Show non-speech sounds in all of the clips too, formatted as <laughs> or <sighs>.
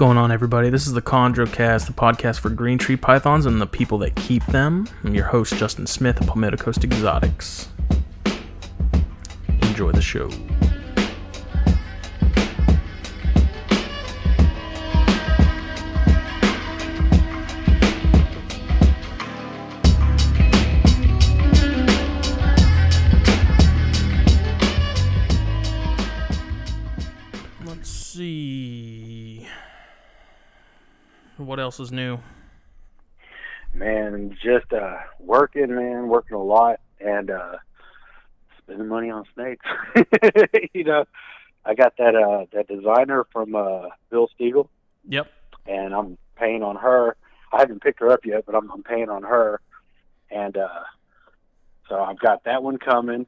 going on, everybody? This is the ChondroCast, the podcast for green tree pythons and the people that keep them. I'm your host, Justin Smith of Palmetto Coast Exotics. Enjoy the show. Else is new? Man, just uh working, man, working a lot and uh spending money on snakes. <laughs> you know, I got that uh that designer from uh Bill Stiegel Yep. and I'm paying on her. I haven't picked her up yet, but I'm I'm paying on her. And uh so I've got that one coming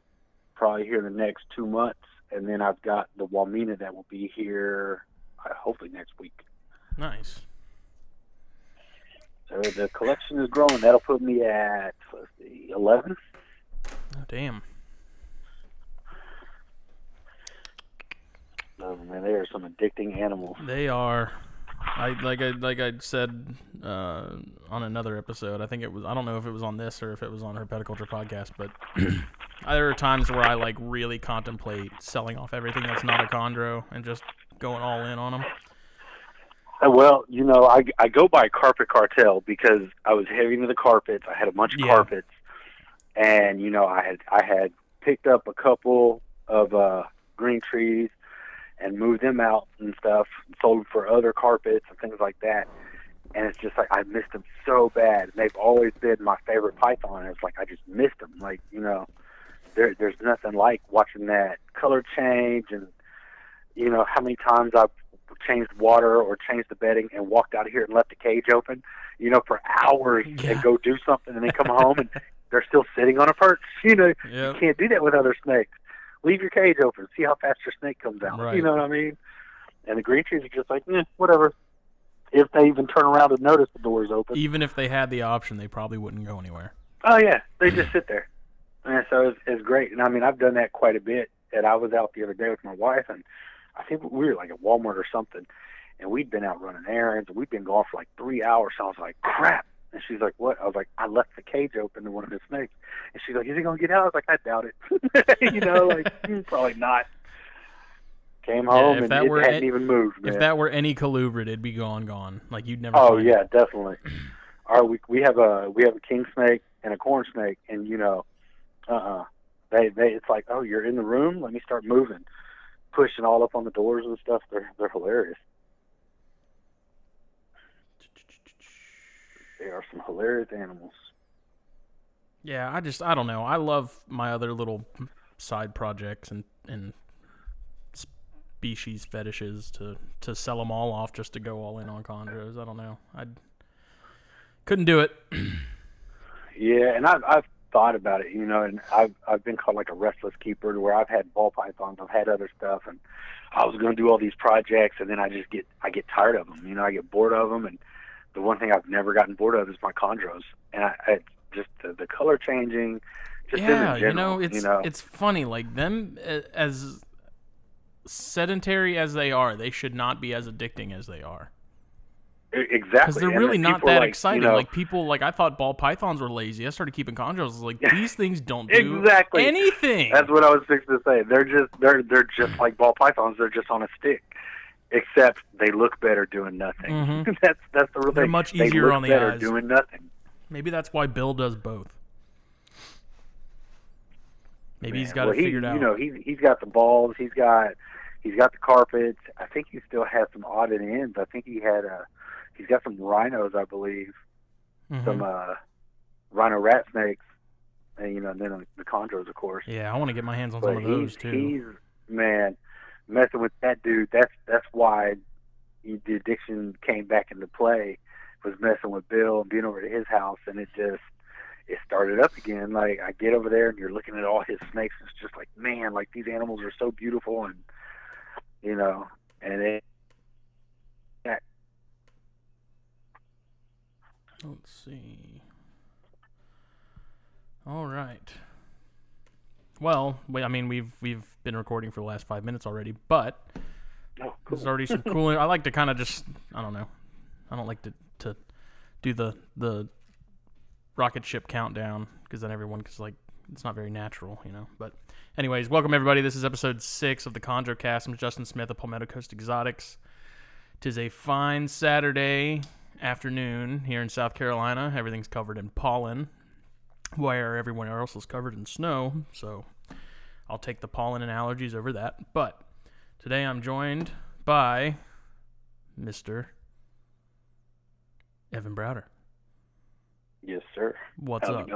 probably here in the next two months and then I've got the Wamena that will be here uh, hopefully next week. Nice. So the collection is growing. That'll put me at eleven. Oh, damn. Oh man, they are some addicting animals. They are. I like I like I said uh, on another episode. I think it was. I don't know if it was on this or if it was on her Petaculture podcast, but <clears throat> there are times where I like really contemplate selling off everything that's not a chondro and just going all in on them. Uh, Well, you know, I I go by Carpet Cartel because I was heavy into the carpets. I had a bunch of Yeah. carpets, and you know, I had I had picked up a couple of uh, green trees and moved them out and stuff, and sold them for other carpets and things like that. And it's just like I missed them so bad. And they've always been my favorite python. It's like I just missed them. Like you know, there there's nothing like watching that color change and you know how many times I've changed water or changed the bedding and walked out of here and left the cage open, you know, for hours Yeah. and go do something and then come home and <laughs> they're still sitting on a perch. <laughs> You know, Yep. you can't do that with other snakes. Leave your cage open. See how fast your snake comes out. Right. You know what I mean? And the green trees are just like, eh, whatever. If they even turn around and notice the door's open. Even if they had the option, they probably wouldn't go anywhere. Oh yeah, they <clears throat> just sit there, and so it's, it's great. And I mean, I've done that quite a bit. And I was out the other day with my wife, and I think we were like at Walmart or something, and we'd been out running errands, and we'd been gone for like three hours. So I was like, crap. And she's like, what? I was like, I left the cage open to one of the snakes. And she's like, is he gonna get out? I was like, I doubt it. <laughs> you know, like "Hmm, <laughs> probably not. Came Yeah, home if and that it were hadn't a- even moved. Man. If that were any colubrid, it'd be gone, gone. Like you'd never. Oh yeah, It. definitely. <clears throat> Our we we have a we have a king snake and a corn snake, and you know, uh, uh they they it's like oh you're in the room, let me start moving, pushing all up on the doors and stuff. They're they're hilarious. They are some hilarious animals. Yeah, I just I don't know. I love my other little side projects and and species fetishes to to sell them all off just to go all in on chondros. I don't know. I couldn't do it. <clears throat> Yeah, and I've I've thought about it, you know, and I've I've been called like a restless keeper, to where I've had ball pythons, I've had other stuff, and I was going to do all these projects, and then I just get I get tired of them, you know, I get bored of them, and the one thing I've never gotten bored of is my chondros, and I, I just the, the color changing, just yeah, general, you know, it's you know, it's funny. Like them as sedentary as they are, they should not be as addicting as they are. Exactly, Because they're really not that like, you exciting. know, like people, like I thought ball pythons were lazy. I started keeping chondros. I was like, these things don't do Exactly. anything. That's what I was fixing to say. They're just they're they're just like ball pythons. They're just on a stick, except they look better doing nothing. Mhm. <laughs> that's that's the real They're thing. much They easier look on the better eyes. doing nothing. Maybe that's why Bill does both. Maybe he's got well, it he, figured out. You know, he's he's got the balls. He's got he's got the carpets. I think he still has some odd and ends. I think he had a he's got some rhinos, I believe, Mhm. some uh, rhino rat snakes, and you know, and then the chondros, of course. yeah, I want to get my hands on but some of those too. he's man messing with that dude. That's that's why he, the addiction came back into play. Was messing with Bill and being over to his house, and it just it started up again. Like I get over there and you're looking at all his snakes. And it's just like man, like these animals are so beautiful, and you know, and it. Let's see. All right. Well, we, I mean, we've we've been recording for the last five minutes already, but Oh, There's already some cool. I like to kind of just I don't know. I don't like to to do the the rocket ship countdown because then everyone is like it's not very natural, you know. But anyways, welcome everybody. This is episode six of the Chondro Cast. I'm Justin Smith of Palmetto Coast Exotics. Tis a fine Saturday afternoon here in South Carolina. Everything's covered in pollen, where everyone else is covered in snow. So I'll take the pollen and allergies over that. But today I'm joined by Mr. Evan Browder. Yes, sir. What's up? How's up? it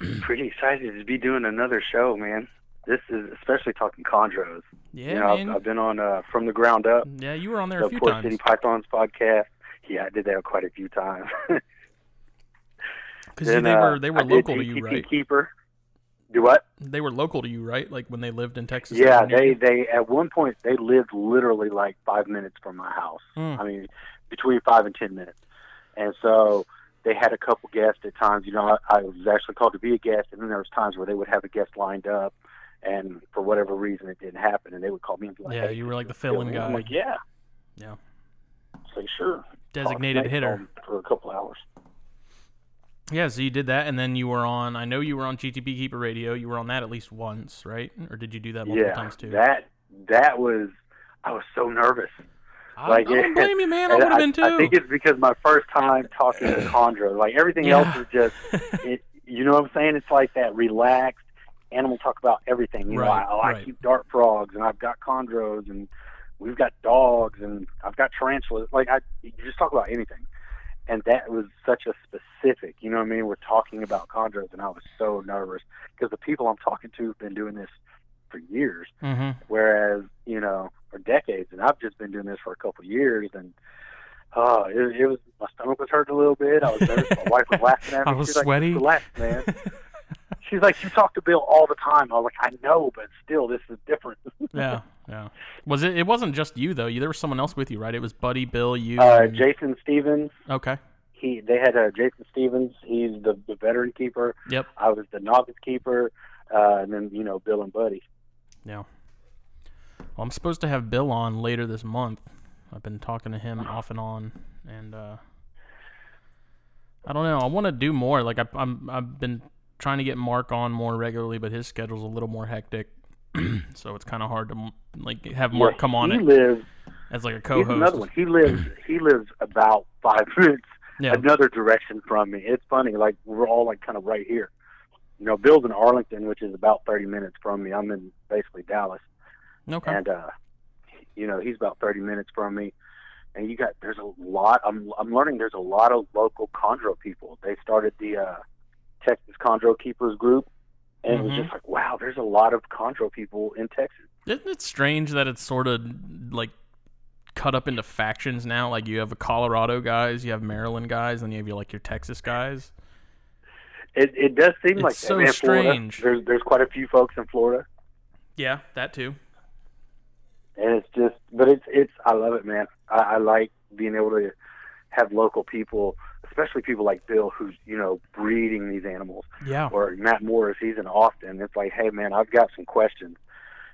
going? <clears throat> Pretty excited to be doing another show, man. This is especially talking chondros. Yeah, you know. I've, I've been on uh, from the ground up, yeah, you were on there the a few Port times City Pythons podcast. Yeah, I did that quite a few times. <laughs> because they uh, were they were I local to you, right? Keeper. Do what? They were local to you, right? Like when they lived in Texas. Yeah, they they at one point they lived literally like five minutes from my house. Hmm. I mean, between five and ten minutes, and so they had a couple guests at times. You know, I, I was actually called to be a guest, and then there was times where they would have a guest lined up, and for whatever reason it didn't happen, and they would call me and be like, Yeah, hey, you were like the fill fill-in guy. I'm like, yeah, Yeah. say sure. Designated hitter. for a couple hours. Yeah, so you did that, and then you were on. I know you were on GTP Keeper Radio. You were on that at least once, right? Or did you do that multiple Yeah, times too? that that was. I was so nervous. I, like, I don't blame you, man. I <laughs> would have been too. I think it's because my first time talking to <clears throat> Condra. Like everything Yeah. else is just, it, you know what I'm saying? It's like that relaxed animal talk about everything. You Right, know, I, I keep dart frogs and I've got chondros and we've got dogs and I've got tarantulas. Like I, you just talk about anything. And that was such a specific, you know what I mean? We're talking about chondros and I was so nervous because the people I'm talking to have been doing this for years hmm whereas you know for decades and i've just been doing this for a couple of years and uh it, it was my stomach was hurting a little bit i was nervous my wife was laughing at <laughs> me I was she's like sweaty. relax man <laughs> <laughs> she's like you talk to bill all the time i was like i know but still this is different <laughs> Yeah, yeah. Was it? It wasn't just you though. You, there was someone else with you, right? It was Buddy, Bill, you. uh and- jason stevens okay. he they had uh, jason stevens he's the, the veteran keeper Yep. i was the novice keeper uh and then you know bill and buddy Yeah. Well, I'm supposed to have Bill on later this month. I've been talking to him off and on, and uh, I don't know. I want to do more. Like I, I'm, I've been trying to get Mark on more regularly, but his schedule's a little more hectic, <clears throat> so it's kind of hard to like have Mark Yeah, come on he it lives as like a co-host. another one he lives he lives about <laughs> five minutes Yeah. another direction from me. It's funny, like we're all like kind of right here. You know, Bill's in Arlington, which is about 30 minutes from me. I'm in basically Dallas, Okay. and uh, you know he's about 30 minutes from me. And you got there's a lot. I'm I'm learning there's a lot of local chondro people. They started the uh, Texas Chondro Keepers group, and it was Mhm. just like wow, there's a lot of chondro people in Texas. Isn't it strange that it's sort of like cut up into factions now? Like you have a Colorado guys, you have Maryland guys, and you have your, like your Texas guys. It it does seem It's like so that. Man, Florida, strange. There's there's quite a few folks in Florida. Yeah, that too. and it's just but it's it's i love it man i, I like being able to have local people especially people like bill who's you know breeding these animals Yeah. or matt morris he's in austin it's like hey man i've got some questions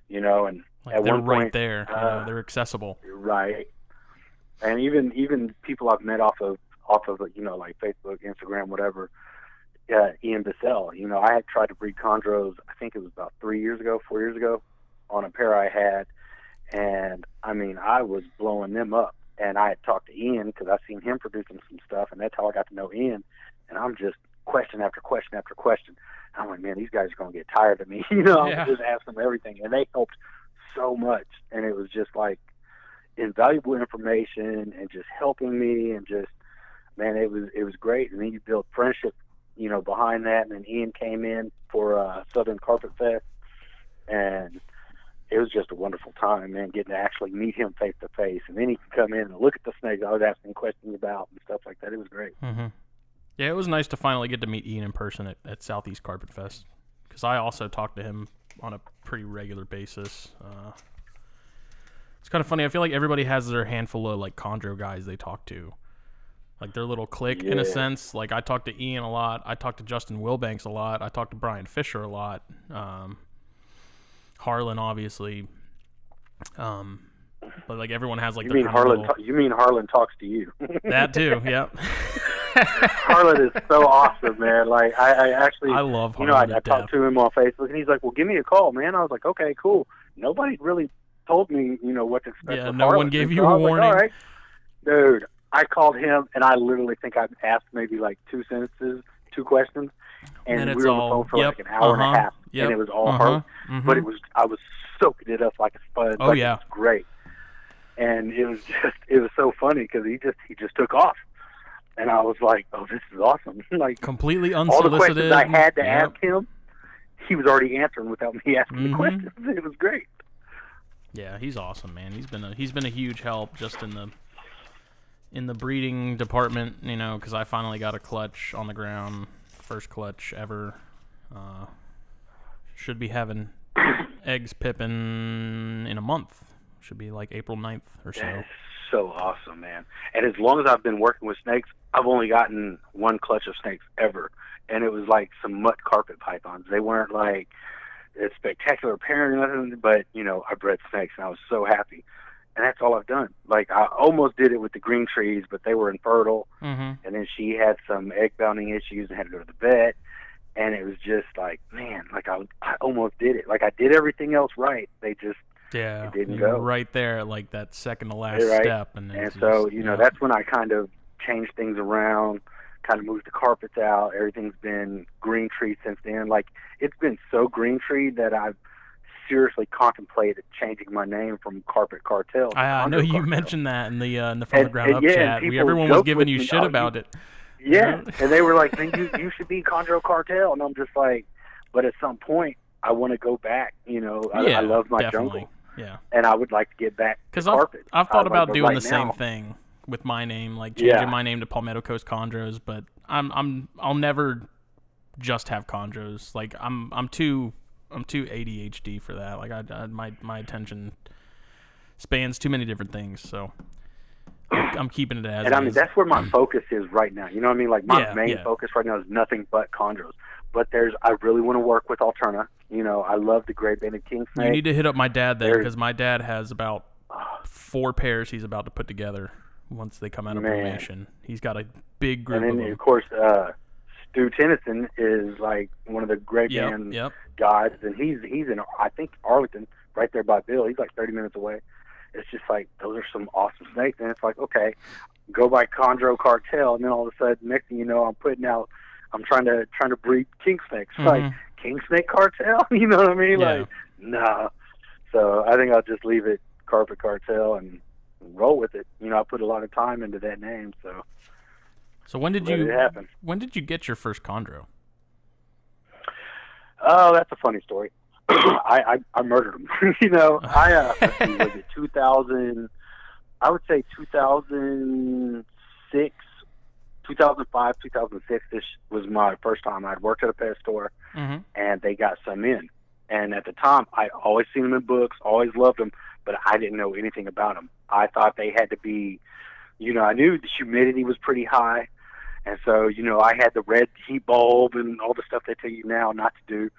you know and Like at they're one right point, there. You know, uh, they're accessible. right and even even people i've met off of off of you know like facebook instagram whatever uh, ian bissell you know i had tried to breed chondros i think it was about three years ago four years ago on a pair i had and i mean i was blowing them up and i had talked to ian because i've seen him producing some stuff and that's how i got to know ian and i'm just question after question after question i'm like man these guys are going to get tired of me <laughs> you know Yeah. i'm just asking them everything and they helped so much and it was just like invaluable information and just helping me and just man it was it was great and then you build friendship you know behind that and then Ian came in for uh Southern Carpet Fest and it was just a wonderful time man getting to actually meet him face to face and then he could come in and look at the snakes I was asking questions about and stuff like that it was great hmm Yeah, it was nice to finally get to meet Ian in person at, at Southeast Carpet Fest because I also talked to him on a pretty regular basis. Uh, it's kind of funny. I feel like everybody has their handful of like chondro guys they talk to, like their little clique in a sense. Like I talked to Ian a lot. I talked to Justin Wilbanks a lot. I talked to Brian Fisher a lot. Um, Harlan, obviously, Um, but like everyone has like You mean Harlan? little- ta- you mean Harlan talks to you? <laughs> that too. Yep. <laughs> Harlan is so awesome, man. Like I, I actually, I love Harlan you know, I, I talked to him on Facebook, and he's like, "Well, give me a call, man." I was like, "Okay, cool." Nobody really told me, you know, what to expect. Yeah, no one Harlan. gave So you a was like, warning. All right, dude. I called him, and I literally think I asked maybe like two sentences, two questions, and, And we were on the all- phone for yep, like an hour and uh-huh, a half, yep, and it was all uh-huh, Harlan. mhm. But it was I was soaking it up like a sponge. Oh, like, yeah. it was great, and it was <laughs> just it was so funny because he just he just took off, and I was like, oh, this is awesome. <laughs> like completely all the unsolicited. questions I had to Yep. ask him, he was already answering without me <laughs> asking Mhm. the questions. It was great. Yeah, he's awesome, man. He's been a he's been a huge help just in the in the breeding department, you know, because I finally got a clutch on the ground, first clutch ever. Uh, should be having <coughs> eggs pipping in a month. Should be like April 9th or so. That is so awesome, man. And as long as I've been working with snakes, I've only gotten one clutch of snakes ever, and it was like some mutt carpet pythons. They weren't like a spectacular pairing or nothing, but you know, I bred snakes, and I was so happy. And that's all I've done. Like I almost did it with the green trees, but they were infertile, Mm-hmm. and then she had some egg bounding issues and had to go to the vet. And it was just like, man, like I, I almost did it. Like I did everything else right. They just Yeah, It didn't go. right there, like that second to last Right. step, and, And it's so, you know, yeah. that's when I kind of changed things around, kind of moved the carpets out. Everything's been green tree since then. Like, it's been so green tree that I've seriously contemplated changing my name from Carpet Cartel. I, I know you Cartel. mentioned that in the uh, in the from the ground up yeah, chat. We, everyone was giving you me, shit "Oh, <laughs> you- about it. Yeah, know? and they were like, "Then you you should be Chondro Cartel," and I'm just like, but at some point, I want to go back. You know, I, yeah, I love my definitely. jungle, Yeah, and I would like to get back because I've. I've thought about but doing right the same now- thing with my name, like changing Yeah. my name to Palmetto Coast Chondros, but I'm I'm I'll never just have chondros. Like I'm I'm too I'm too ADHD for that. Like I, I my my attention spans too many different things, so I'm, keeping it as. And I mean, is. that's where my focus is right now. You know what I mean? Like my Yeah, main yeah. focus right now is nothing but chondros. But there's, I really want to work with Alterna. You know, I love the gray banded king You need to hit up my dad then, because my dad has about four pairs he's about to put together once they come out of Man. brumation. He's got a big group and of then them. of course, uh, Stu Tennyson is like one of the great Yep, band yep. guys, and he's he's in I think Arlington, right there by Bill. He's like 30 minutes away. It's just like those are some awesome snakes, and it's like okay, go by Chondro Cartel, and then all of a sudden, next thing you know, I'm putting out, I'm trying to trying to breed king snakes, like Mhm. king snake cartel. <laughs> you know what I mean? Yeah. Like nah. So I think I'll just leave it carpet cartel and roll with it. You know, I put a lot of time into that name, so So when did let you happen. when did you get your first chondro? Oh, that's a funny story. <clears throat> I, I I murdered him. <laughs> you know, I uh, <laughs> was it 2000? I would say 2006, 2005, 2006. This was my first time. I'd worked at a pet store, Mm-hmm. and they got some in. And at the time, I always seen them in books, always loved them, but I didn't know anything about them. I thought they had to be, you know, I knew the humidity was pretty high, and so you know, I had the red heat bulb and all the stuff they tell you now not to do,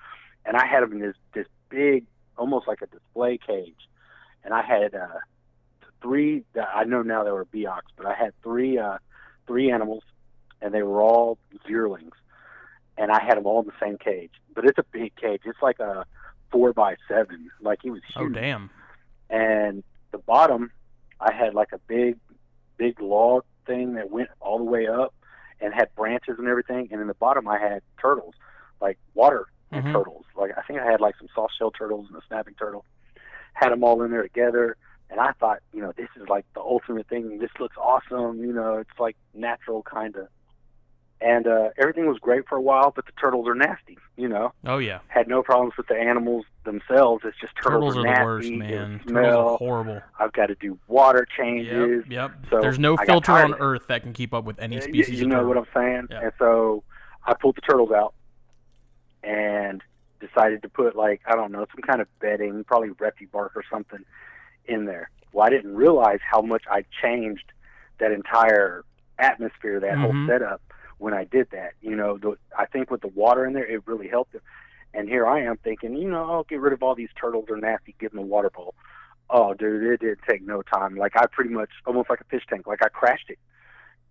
and I had them in this this big, almost like a display cage, and I had uh, three. I know now they were Biaks, but I had three uh, three animals, and they were all yearlings and I had them all in the same cage. But it's a big cage. It's like a four by seven. Like it was huge. Oh damn. And the bottom, I had like a big, big log thing that went all the way up and had branches and everything. And in the bottom, I had turtles, like water Mhm. turtles. Like I think I had like some soft shell turtles and a snapping turtle. Had them all in there together. And I thought, you know, this is like the ultimate thing. This looks awesome. You know, it's like natural kind of. And uh, everything was great for a while, but the turtles are nasty. You know, Oh yeah. had no problems with the animals themselves. It's just turtles, Turtles are nasty, the worst, man. Turtles are horrible. I've got to do water changes. Yep. So There's no filter on of. Earth that can keep up with any species You of know what I'm saying? Yeah. And so I pulled the turtles out and decided to put like I don't know some kind of bedding, probably repti bark or something, in there. Well, I didn't realize how much I changed that entire atmosphere, that Mhm. whole setup when I did that. You know, the, I think with the water in there, it really helped it. And here I am thinking, you know, I'll get rid of all these turtles. They're nasty. Give them a water bowl. Oh, dude, it did take no time. Like I pretty much almost like a fish tank. Like I crashed it,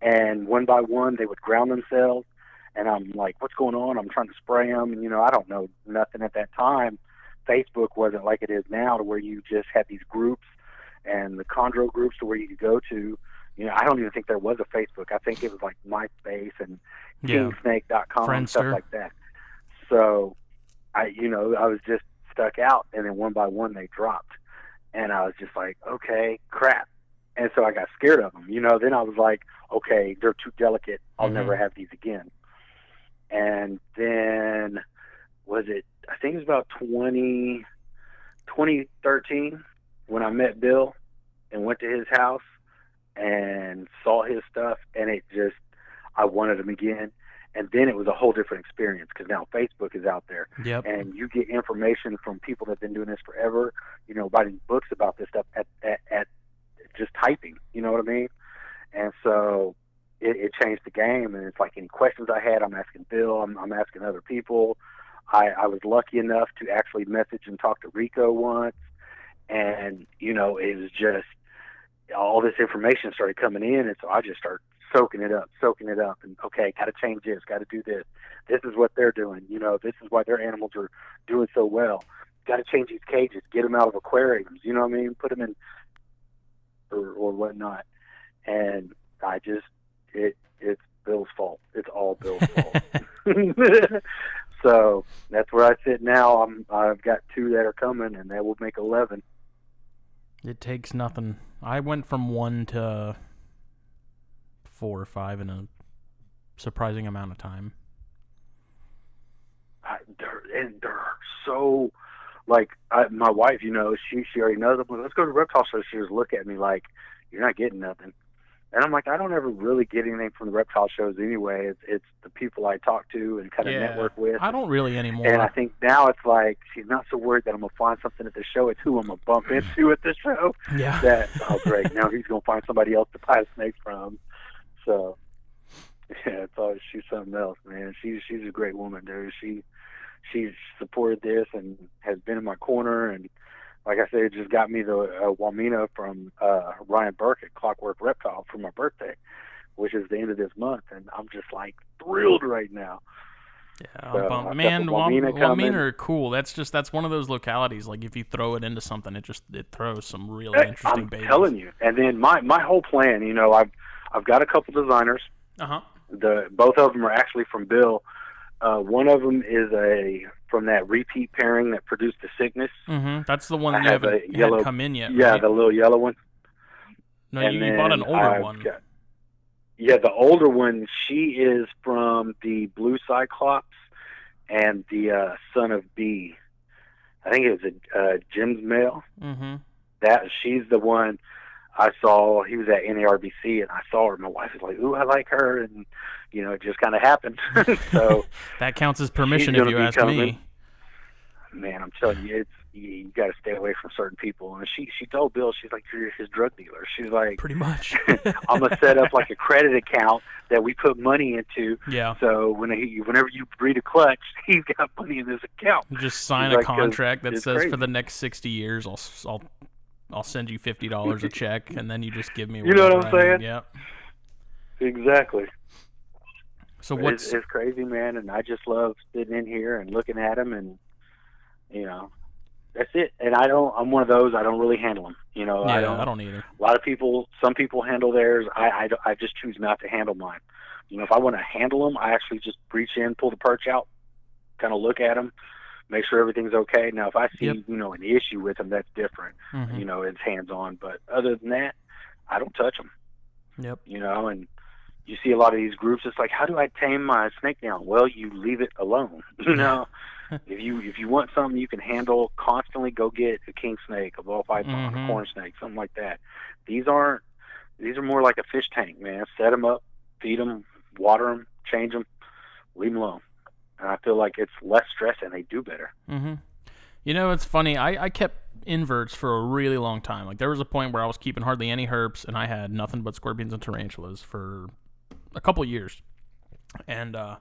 and one by one they would ground themselves, and I'm like, "What's going on?" I'm trying to spray them, and you know, I don't know nothing at that time. Facebook wasn't like it is now, to where you just had these groups and the chondro groups to where you could go to. You know, I don't even think there was a Facebook. I think it was like MySpace and Yeah. kingsnake.com and stuff like that. So, I, you know, I was just stuck out, and then one by one they dropped, and I was just like, okay, crap. And so I got scared of them. You know, then I was like, okay, they're too delicate. I'll Mhm. never have these again. And then was it? I think it was about 20, 2013 when I met Bill and went to his house and saw his stuff, and it just I wanted him again. And then it was a whole different experience because now Facebook is out there, Yep. and you get information from people that've been doing this forever. You know, writing books about this stuff at at, at just typing. You know what I mean? And so it, it changed the game. And it's like any questions I had, I'm asking Bill, I'm, I'm asking other people. I, I was lucky enough to actually message and talk to Rico once, and you know, it was just all this information started coming in, and so I just started soaking it up, soaking it up, and okay, got to change this, got to do this. This is what they're doing. You know, this is why their animals are doing so well. Got to change these cages, get them out of aquariums. You know what I mean? Put them in or or whatnot. And I just it it's Bill's fault. It's all Bill's fault. <laughs> <laughs> so that's where I sit now. I'm I've got two that are coming, and that will make eleven. It takes nothing. I went from one to four or five in a surprising amount of time. I, and they're so like I, my wife. You know, she she already knows. I'm like, let's go to reptile show. She was look at me like, you're not getting nothing. And I'm like, I don't ever really get anything from the reptile shows anyway. It's, it's the people I talk to and kind of Yeah. network with. I don't really anymore. And I think now it's like she's not so worried that I'm gonna find something at the show. It's who I'm gonna bump mm. into at the show. <laughs> yeah. That oh great, now he's gonna find somebody else to buy snakes from. So yeah, it's always she's something else, man. She's she's a great woman, dude. She she's supported this and has been in my corner and like I said, it just got me the uh, Wamena from uh, Ryan Burke at Clockwork Reptile for my birthday, which is the end of this month, and I'm just like thrilled right now. Yeah, So, I'm I've bummed. got man, the Wam- Wamena coming. Wamena are cool. That's just that's one of those localities. Like if you throw it into something, it just it throws some really Hey, interesting I'm babies. telling you. And then my my whole plan, you know, I've I've got a couple designers. Uh huh. The both of them are actually from Bill. Uh, one of them is a from that repeat pairing that produced the sickness. Mm-hmm. That's the one I that you have a haven't yellow- come in yet. Yeah, right? the little yellow one. no, and you, you bought an older I've one. got- yeah, the older one. She is from the Blue Cyclops and the uh, Son of B. I think it was a uh, Jim's male. Mm-hmm. that she's the one I saw. He was at NARBC, and I saw her. My wife was like, "Ooh, I like her," and you know, it just kind of happened. <laughs> so, <laughs> That counts as permission if you ask coming. me. man, I'm telling you, it's you, you got to stay away from certain people. And she she told Bill, she's like, "You're his drug dealer." She's like, Pretty much. <laughs> "I'm gonna set up like a credit account that we put money into, yeah. so when he, whenever you breed a clutch, he's got money in this account." Just sign She's a like, 'cause contract that says crazy. for the next sixty years, I'll s- I'll I'll send you fifty dollars a check, and then you just give me. <laughs> You know what I'm I need. saying? Yep. Exactly. So what's it's, it's crazy, man, and I just love sitting in here and looking at them, and you know, that's it. And I don't. I'm one of those. I don't really handle them. You know, yeah, I don't. I don't either. A lot of people. Some people handle theirs. I, I. I just choose not to handle mine. You know, if I want to handle them, I actually just reach in, pull the perch out, kind of look at them, make sure everything's okay. Now, if I see Yep. you know an issue with them, that's different. Mhm. You know, it's hands on. But other than that, I don't touch them. Yep. you know, and you see a lot of these groups. It's like, how do I tame my snake down? Well, you leave it alone. <laughs> You know, <laughs> if you if you want something you can handle constantly, go get a king snake, a ball python, Mhm. a corn snake, something like that. These aren't. These are more like a fish tank, man. Set them up, feed them, water them, change them, leave them alone. And I feel like it's less stress and they do better. Mm-hmm. You know, it's funny. I, I kept inverts for a really long time. Like there was a point where I was keeping hardly any herps, and I had nothing but scorpions and tarantulas for a couple years. And uh,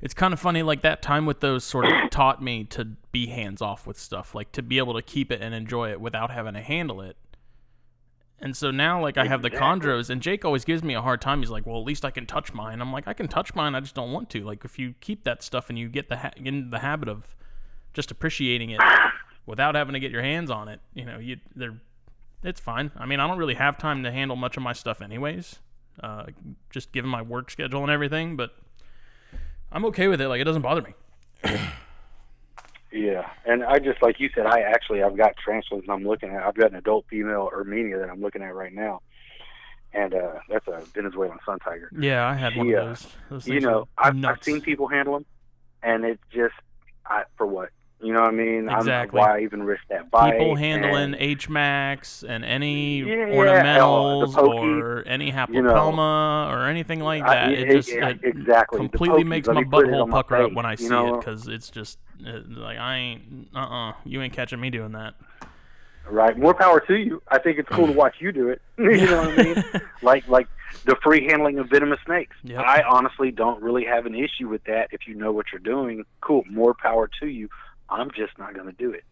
it's kind of funny like that time with those sort of taught me to be hands off with stuff like to be able to keep it and enjoy it without having to handle it and so now like i have the chondros and jake always gives me a hard time. He's like well at least i can touch mine. I'm like i can touch mine i just don't want to. Like if you keep that stuff and you get the ha- in the habit of just appreciating it <laughs> without having to get your hands on it you know you they're it's fine. I mean i don't really have time to handle much of my stuff anyways uh, just given my work schedule and everything but i'm okay with it. Like it doesn't bother me <clears throat> Yeah, and I just like you said, I actually I've got tarantulas and I'm looking at. I've got an adult female irminia that I'm looking at right now, and uh, that's a Venezuelan sun tiger. Yeah, I had one of those. those You know, I've, I've seen people handle them, and it's just I, for what you know. what I mean, Exactly. I'm, why even risk that bite? people handling and- H Max and any Yeah, ornamentals pokey, or any you know. or anything like I- that. it- it, just yeah, it exactly. Completely pokies, makes my butthole on my pucker up when I you see it because it's just like I ain't. Uh uh You ain't catching me doing that. Right, more power to you. I think it's cool to watch you do it. <laughs> you know what I mean? <laughs> Like like the free handling of venomous snakes. Yep. I honestly don't really have an issue with that if you know what you're doing. Cool, more power to you. I'm just not going to do it.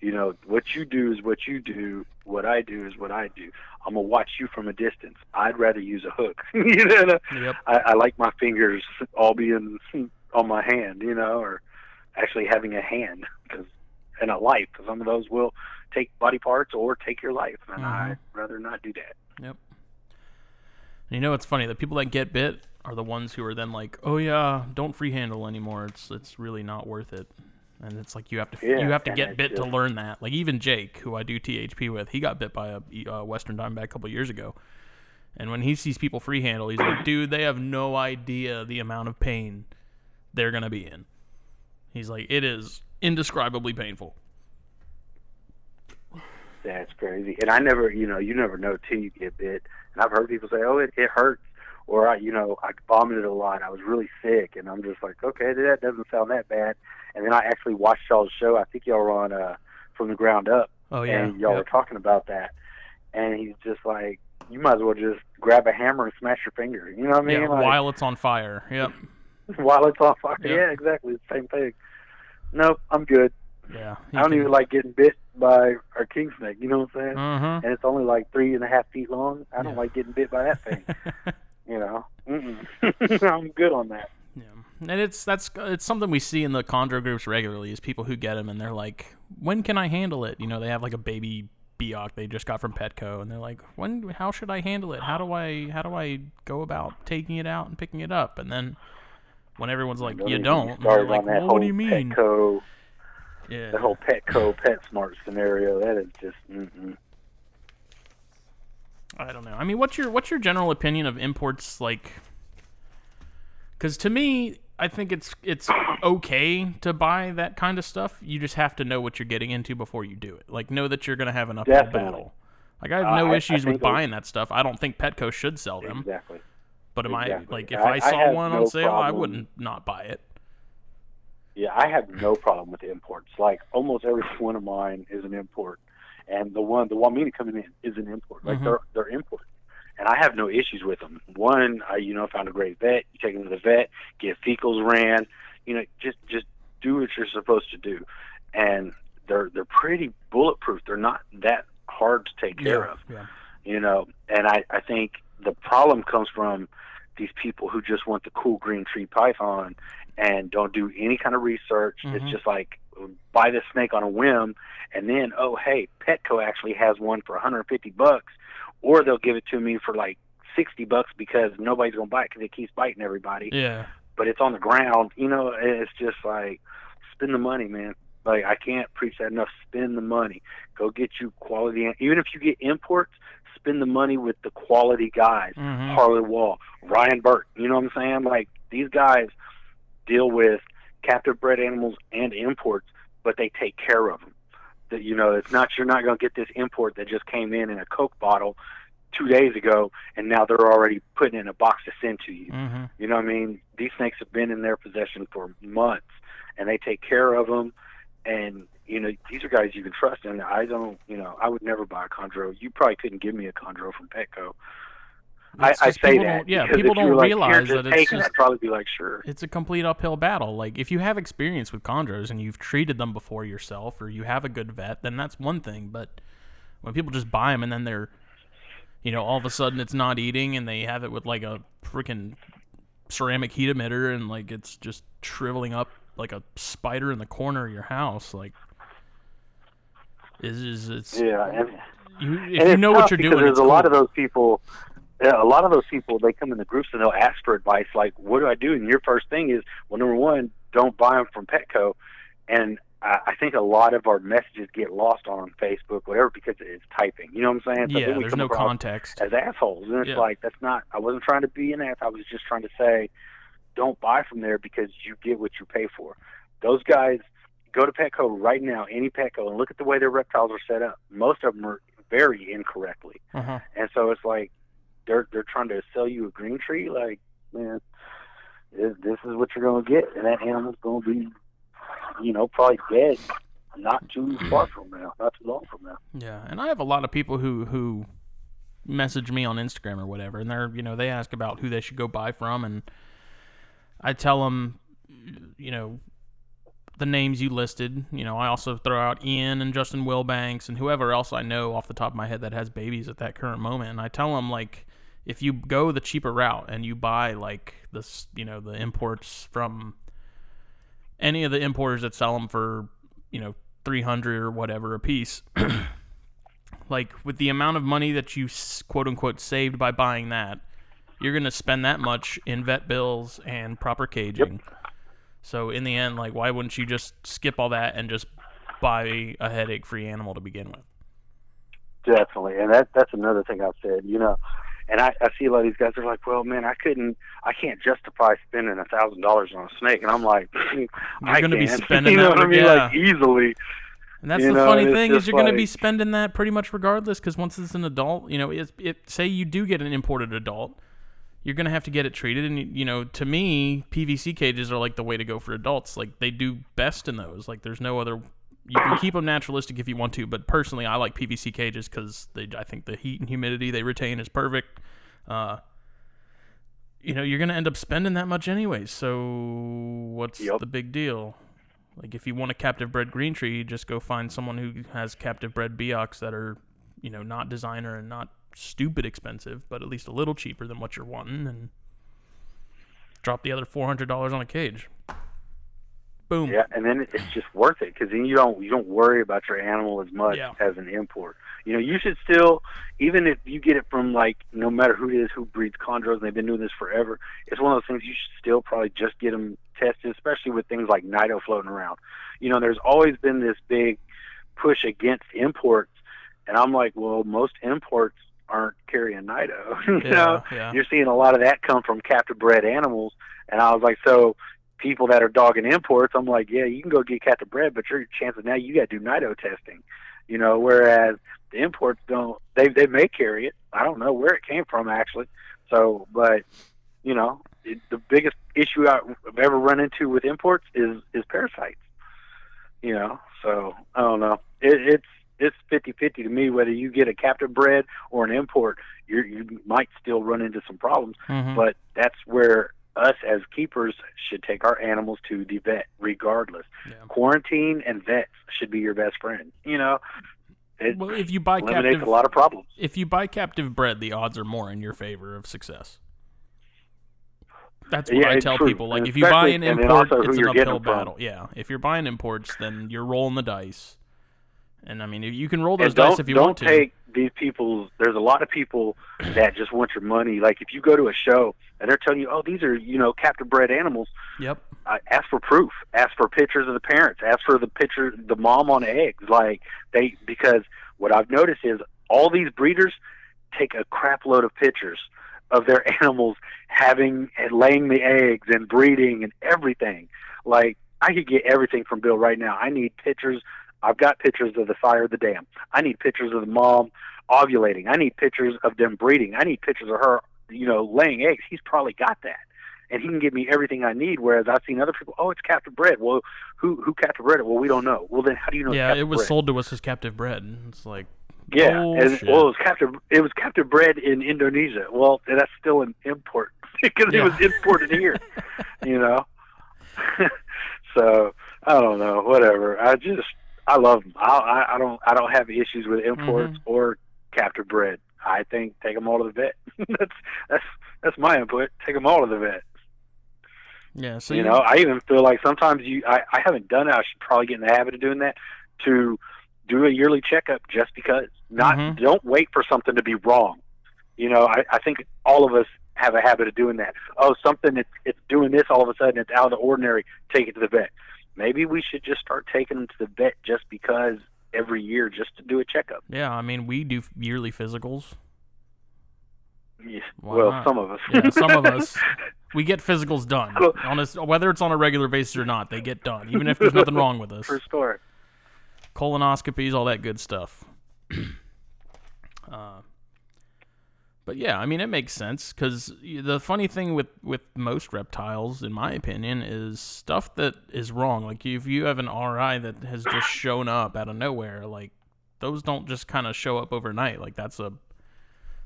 You know, what you do is what you do. What I do is what I do. I'm gonna watch you from a distance. I'd rather use a hook. <laughs> you know, Yep. I, I like my fingers all being on my hand. You know, or actually having a hand because and a life. 'cause some of those will take body parts or take your life, and Mhm. I'd rather not do that. Yep. And you know what's funny? The people that get bit are the ones who are then like, "Oh yeah, don't free handle anymore. It's it's really not worth it." And it's like you have to Yeah, you have to get bit to learn that. Like even Jake, who I do THP with, he got bit by a uh, Western Diamondback a couple years ago. And when he sees people free handle, he's like, "Dude, they have no idea the amount of pain they're gonna be in." He's like, "It is indescribably painful." That's crazy. And I never, you know, you never know till you get bit. And I've heard people say, "Oh, it, it hurts," or I, you know, I vomited a lot. I was really sick, and I'm just like, okay, that doesn't sound that bad. And then I actually watched y'all's show. I think y'all were on uh, from the ground up, Oh yeah. and y'all Yep. were talking about that. And he's just like, you might as well just grab a hammer and smash your finger. You know what I mean? yeah, Like, while it's on fire. Yep. <laughs> while it's on fire. Yeah. Yeah, exactly. The same thing. Nope, I'm good. Yeah. I don't even like getting bit by our king snake. You know what I'm saying? Uh And it's only like three and a half feet long. I don't Yeah. like getting bit by that thing. <laughs> you know. <laughs> I'm good on that. Yeah, and it's that's it's something we see in the chondro groups regularly is people who get them and they're like, when can I handle it? You know, they have like a baby Biak they just got from Petco, and they're like, when? How should I handle it? How do I how do I go about taking it out and picking it up? And then when everyone's like, you don't, they're like, well, what do you mean? Petco, Yeah, the whole Petco Pet Smart scenario. That is just. Mm-mm. I don't know. I mean, what's your what's your general opinion of imports like? Because to me, I think it's it's okay to buy that kind of stuff. You just have to know what you're getting into before you do it. Like, know that you're going to have an uphill Definitely. battle. Like, I have no I- I issues with buying that stuff. I don't think Petco should sell them. Exactly. But am exactly. I like if I- I, I saw one no on sale, I wouldn't not buy it. Yeah, I have no problem with the imports. Like almost every one of mine is an import, and the one the Wamena coming in is an import. Like Mhm. they're they're imports, and I have no issues with them. One, I you know found a great vet. You take them to the vet, get fecals ran. You know, just just do what you're supposed to do, and they're they're pretty bulletproof. They're not that hard to take care of yeah. you know and i i think the problem comes from these people who just want the cool green tree python and don't do any kind of research Mhm. it's just like buy this snake on a whim and then oh hey petco actually has one for 150 bucks or they'll give it to me for like 60 bucks because nobody's going to buy it because it keeps biting everybody Yeah. but it's on the ground. You know, it's just like spend the money, man. Like I can't preach that enough. Spend the money. Go get you quality. Even if you get imports, spend the money with the quality guys. Mhm. Harley Wall, Ryan Burt. You know what I'm saying? Like these guys deal with captive bred animals and imports, but they take care of them. That you know, it's not you're not going to get this import that just came in in a Coke bottle two days ago, and now they're already putting in a box to send to you. Mhm. You know what I mean? These snakes have been in their possession for months, and they take care of them. And you know, these are guys you can trust. And I don't, you know, I would never buy a chondro. You probably couldn't give me a chondro from Petco. I, It's I say people that. don't- yeah, people if you were don't like, realize that it's take it," just- I'd probably be like, sure. it's a complete uphill battle. Like if you have experience with chondros and you've treated them before yourself, or you have a good vet, then that's one thing. But when people just buy them and then they're, you know, all of a sudden it's not eating and they have it with like a freaking ceramic heat emitter and like it's just shriveling up like a spider in the corner of your house, like. Is is it's Yeah, and, you, if you know what you're doing, There's it's a lot of those people. Yeah, a lot of those people they come in the groups and they'll ask for advice like, "What do I do?" And your first thing is, well, number one, don't buy them from Petco. And I, I think a lot of our messages get lost on Facebook, whatever, because it's typing. You know what I'm saying? So yeah, there's no context. as assholes, and it's Yeah. like that's not. I wasn't trying to be an ass. I was just trying to say, don't buy from there because you get what you pay for. Those guys go to Petco right now, any Petco, and look at the way their reptiles are set up. Most of them are very incorrectly, Uh-huh. and so it's like they're they're trying to sell you a green tree. Like, man, this, this is what you're to get, and that animal's to be, you know, probably dead. Not too far from now, not too long from now. Yeah, and I have a lot of people who who message me on Instagram or whatever, and they're you know they ask about who they should go buy from, and I tell them, you know, the names you listed. You know, I also throw out Ian and Justin Wilbanks and whoever else I know off the top of my head that has babies at that current moment. And I tell them like, if you go the cheaper route and you buy like this, you know, the imports from any of the importers that sell them for, you know, 300 or whatever a piece. <clears throat> like with the amount of money that you quote unquote saved by buying that, you're going to spend that much in vet bills and proper caging. So in the end, like why wouldn't you just skip all that and just buy a headache-free animal to begin with? Definitely, and that that's another thing I've said. You know, and I, I see a lot of these guys are like, "Well, man, I couldn't, I can't justify spending a thousand dollars on a snake," and I'm like, <laughs> "I'm gonna be <laughs> spending you know that what I mean? Like easily. And that's the know, funny thing is you're going to be spending that pretty much regardless because once it's an adult, you know, it, it say you do get an imported adult, you're going to have to get it treated and you know, to me, PVC cages are like the way to go for adults. Like they do best in those. Like there's no other you can keep them naturalistic if you want to, but personally I like PVC cages cuz they I think the heat and humidity they retain is perfect. Uh you know, you're going to end up spending that much anyway, So what's Yep. the big deal? Like if you want a captive bred green tree, just go find someone who has captive bred Biaks that are, you know, not designer and not stupid expensive, but at least a little cheaper than what you're wanting, and drop the other four hundred dollars on a cage. Boom. Yeah, and then it's just worth it because then you don't you don't worry about your animal as much Yeah. as an import. You know, you should still, even if you get it from like no matter who it is who breeds chondros and they've been doing this forever, it's one of those things you should still probably just get them tested, especially with things like Nido floating around. You know, there's always been this big push against imports, and I'm like, well, most imports aren't carrying Nido. <laughs> you Yeah, know, yeah. you're seeing a lot of that come from captive bred animals, and I was like, so people that are dogging imports, I'm like, yeah, you can go get captive bred, but your chances now you got to do Nido testing, you know. Whereas the imports don't, they they may carry it. I don't know where it came from actually. So, but you know, it, the biggest issue I've ever run into with imports is is parasites. You know, so I don't know. It, it's it's fifty fifty to me whether you get a captive bred or an import. You you might still run into some problems Mhm. but that's where us as keepers should take our animals to the vet regardless Yeah. quarantine and vets should be your best friend you know it well, if you buy eliminates captive, a lot of problems if you buy captive bred, the odds are more in your favor of success. That's what Yeah, I tell true. people. Like, And if you buy an import, it's an uphill them from. battle. Yeah, if you're buying imports, then you're rolling the dice. And I mean, you can roll those dice if you don't want to. take these people. there's a lot of people <clears throat> that just want your money like if you go to a show and they're telling you oh these are you know captive bred animals Yep. uh, ask for proof. Ask for pictures of the parents. Ask for the picture, the mom on eggs. Like they, because what I've noticed is all these breeders take a crap load of pictures of their <laughs> animals having and laying the eggs and breeding and everything. Like I could get everything from Bill right now. I need pictures. I've got pictures of the fire of the dam. I need pictures of the mom ovulating. I need pictures of them breeding. I need pictures of her, you know, laying eggs. He's probably got that and he can give me everything I need. Whereas I've seen other people, oh, it's captive bred. Well, who who captive bred it? Well, we don't know. Well, then how do you know? yeah, it was bred? sold to us as captive bred. It's like Yeah, and, Bullshit. well, it was captive. It was captive bred in Indonesia. Well, that's still an import <laughs> because Yeah. it was imported here. You know, <laughs> so I don't know. Whatever. I just I love them. I I, don't I don't have issues with imports Mm-hmm. or captive bred. I think take them all to the vet. <laughs> that's that's that's my input. Take them all to the vet. Yeah. So you know, I even feel like sometimes you I, I haven't done it. I should probably get in the habit of doing that to do a yearly checkup just because. Not Mhm. don't wait for something to be wrong. You know, I, I think all of us have a habit of doing that. Oh, something it's it's doing this all of a sudden it's out of the ordinary, take it to the vet. Maybe we should just start taking them to the vet just because every year just to do a checkup. Yeah, I mean, we do yearly physicals. Yeah. Why well, not? some of us. Yeah, some of us. <laughs> We get physicals done. On a, whether it's on a regular basis or not, they get done, even if there's nothing wrong with <laughs> us. For sure. Colonoscopies, all that good stuff. <clears throat> uh, but yeah, I mean, it makes sense because the funny thing with, with most reptiles, in my opinion, is stuff that is wrong. Like if you have an RI that has just <coughs> shown up out of nowhere, like those don't just kind of show up overnight. Like that's a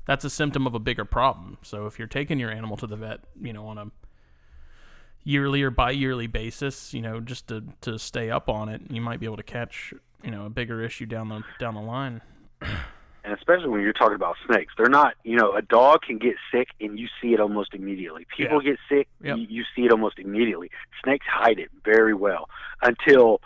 that's a symptom of a bigger problem. So if you're taking your animal to the vet, you know, on a yearly or bi-yearly basis, you know, just to, to stay up on it, you might be able to catch, you know, a bigger issue down the down the line. <coughs> and especially when you're talking about snakes, they're not. You know, a dog can get sick and you see it almost immediately. People get sick, Yep. you, you see it almost immediately. Snakes hide it very well until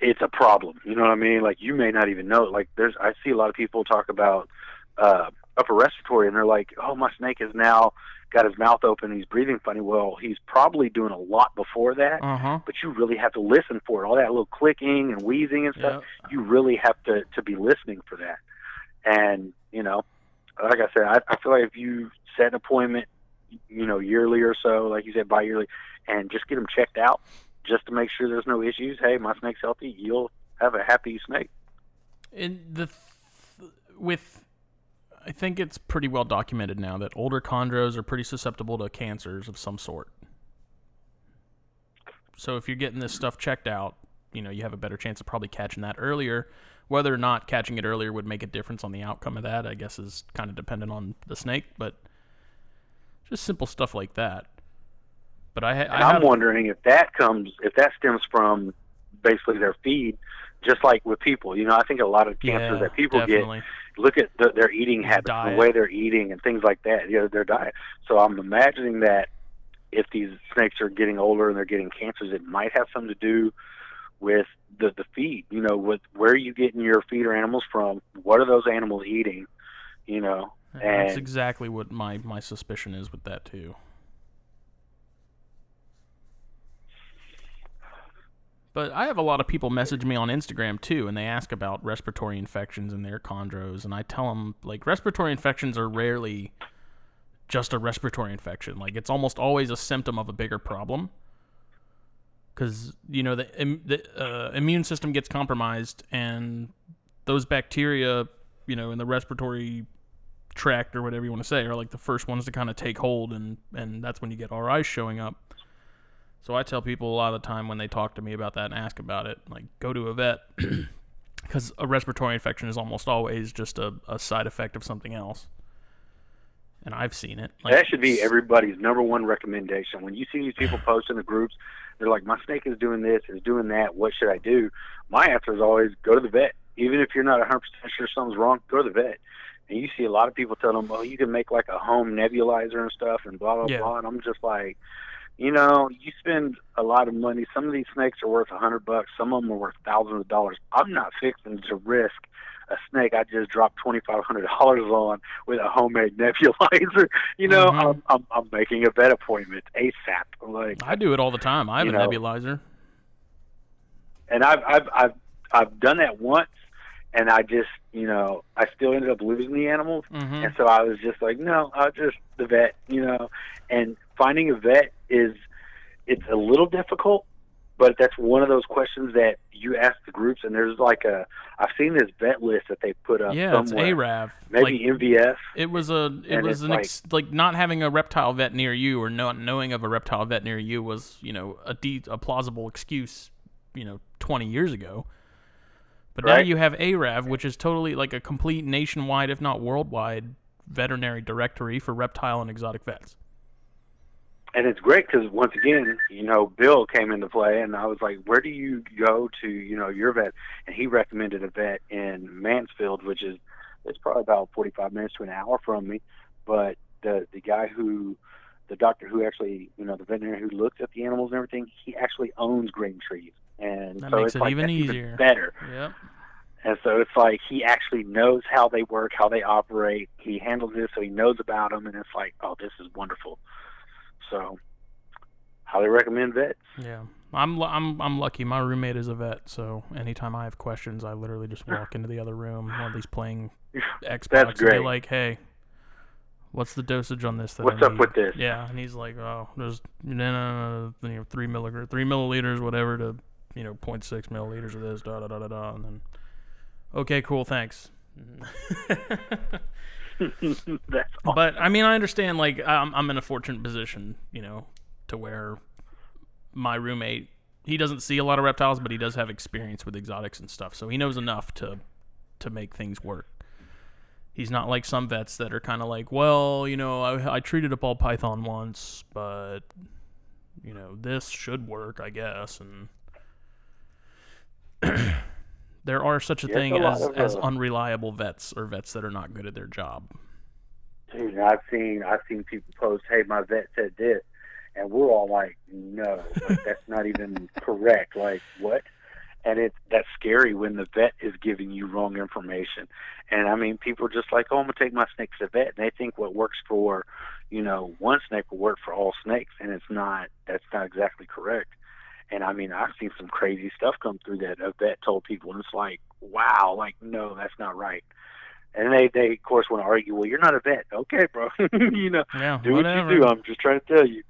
it's a problem. You know what I mean? Like you may not even know. it. Like there's, I see a lot of people talk about uh, upper respiratory, and they're like, "Oh, my snake is now got his mouth open. He's breathing funny." Well, he's probably doing a lot before that. Uh huh. But you really have to listen for it. All that little clicking and wheezing and stuff Yeah. you really have to to be listening for that. And you know, like I said, I, I feel like if you set an appointment, you know, yearly or so, like you said, bi-yearly, and just get them checked out, just to make sure there's no issues. Hey, my snake's healthy. You'll have a happy snake. In the th- with, I think it's pretty well documented now that older chondros are pretty susceptible to cancers of some sort. So if you're getting this stuff checked out, you know you have a better chance of probably catching that earlier. Whether or not catching it earlier would make a difference on the outcome of that, I guess, is kind of dependent on the snake. But just simple stuff like that. But i, I i'm wondering if that comes, if that stems from basically their feed, just like with people. You know, I think a lot of cancers yeah, that people get look at the, their eating habits, diet. the way they're eating, and things like that. You know, their diet. So I'm imagining that if these snakes are getting older and they're getting cancers, it might have something to do with the the feed. You know, with where are you getting your feeder animals from? What are those animals eating? You know, That's and- exactly what my, my suspicion is with that too. But I have a lot of people message me on Instagram too, and they ask about respiratory infections in their chondros, and I tell them like respiratory infections are rarely just a respiratory infection. Like it's almost always a symptom of a bigger problem. Because you know the, im- the uh, immune system gets compromised, and those bacteria, you know, in the respiratory tract or whatever you want to say are like the first ones to kind of take hold and and that's when you get RIs showing up. So I tell people a lot of the time when they talk to me about that and ask about it, like go to a vet <clears throat> because a respiratory infection is almost always just a, a side effect of something else. And I've seen it. Like, that should be everybody's number one recommendation. When you see these people <sighs> post in the groups, they're like, "My snake is doing this, is doing that. What should I do?" My answer is always go to the vet. Even if you're not 100 percent sure something's wrong, go to the vet. And you see a lot of people tell them, "Well, you can make like a home nebulizer and stuff," and blah blah Yeah. blah. And I'm just like, you know, you spend a lot of money. Some of these snakes are worth a hundred bucks. Some of them are worth thousands of dollars. I'm not fixing to risk a snake I just dropped twenty five hundred dollars on with a homemade nebulizer. <laughs> You know, Mhm. I'm, I'm I'm making a vet appointment ASAP. Like, I do it all the time. I have a know, nebulizer. and I've I've I've I've done that once, and I just you know I still ended up losing the animals, hmm and so I was just like, no, I'll just the vet, you know. And finding a vet is it's a little difficult, but that's one of those questions that you ask the groups, and there's like a I've seen this vet list that they put up Yeah, it's ARAV. maybe Like, MVF. It was a it was an ex, like not having a reptile vet near you or not knowing of a reptile vet near you was you know a de- a plausible excuse you know 20 years ago But now you have ARAV, which is totally like a complete nationwide, if not worldwide, veterinary directory for reptile and exotic vets. And it's great because once again, you know, Bill came into play, and I was like, "Where do you go to, you know, your vet?" And he recommended a vet in Mansfield, which is it's probably about 45 minutes to an hour from me. But the the guy who, the doctor who actually, you know, the veterinarian who looks at the animals and everything, he actually owns Green Trees, and That so makes it's it like even easier. better. Yep. And so it's like he actually knows how they work, how they operate. He handles this, so he knows about them, and it's like, oh, this is wonderful. So, highly recommend vets. Yeah. I'm I'm I'm lucky. My roommate is a vet, so anytime I have questions, I literally just walk into the other room while he's playing <laughs> Xbox and be great. like, "Hey, what's the dosage on this?" That What's I up need?" with this? Yeah, and he's like, "Oh, there's you know, you know three milligram, three milliliters, whatever, to you know, 0.6 milliliters of this, da da da da da," and then, okay, cool, thanks. <laughs> <laughs> Awesome. But I mean, I understand. Like, I'm I'm in a fortunate position, you know, to where my roommate he doesn't see a lot of reptiles, but he does have experience with exotics and stuff, so he knows enough to to make things work. He's not like some vets that are kind of like, well, you know, I, I treated a ball python once, but you know, this should work, I guess, and. <clears throat> There are such a thing a as, as uh, unreliable vets or vets that are not good at their job. Dude, I've seen I've seen people post, "Hey, my vet said this," and we're all like, "No, like, that's not even correct." Like what? And it's that's scary when the vet is giving you wrong information. And I mean, people are just like, "Oh, I'm gonna take my snake to the vet," and they think what works for, you know, one snake will work for all snakes, and it's not. That's not exactly correct. And I mean, I've seen some crazy stuff come through that a vet told people, and it's like, wow, like no, that's not right. And they, they of course want to argue. Well, you're not a vet, okay, bro. <laughs> you know, Yeah, do whatever. what you do. I'm just trying to tell you.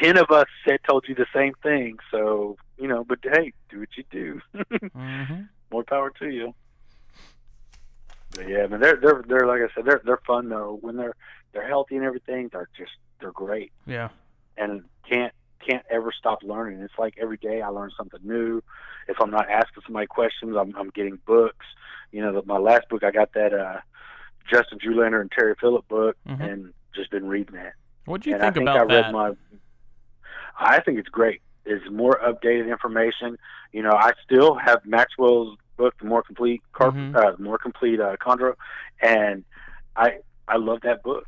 Ten of us said told you the same thing, so you know. But hey, do what you do. <laughs> hmm More power to you. But yeah, man, they're they're they're like I said, they're they're fun though. When they're they're healthy and everything, they're just they're great Yeah. and can't can't ever stop learning. It's like every day I learn something new. If I'm not asking somebody questions, I'm I'm getting books. You know, the, my last book I got that uh Justin Julander and Terry Phillip book, Mhm. and just been reading that. What do you and think I think about I read that? my. I think it's great. It's more updated information. You know, I still have Maxwell's book, the more complete carp, Mhm. uh, more complete uh, chondro, and I I love that book.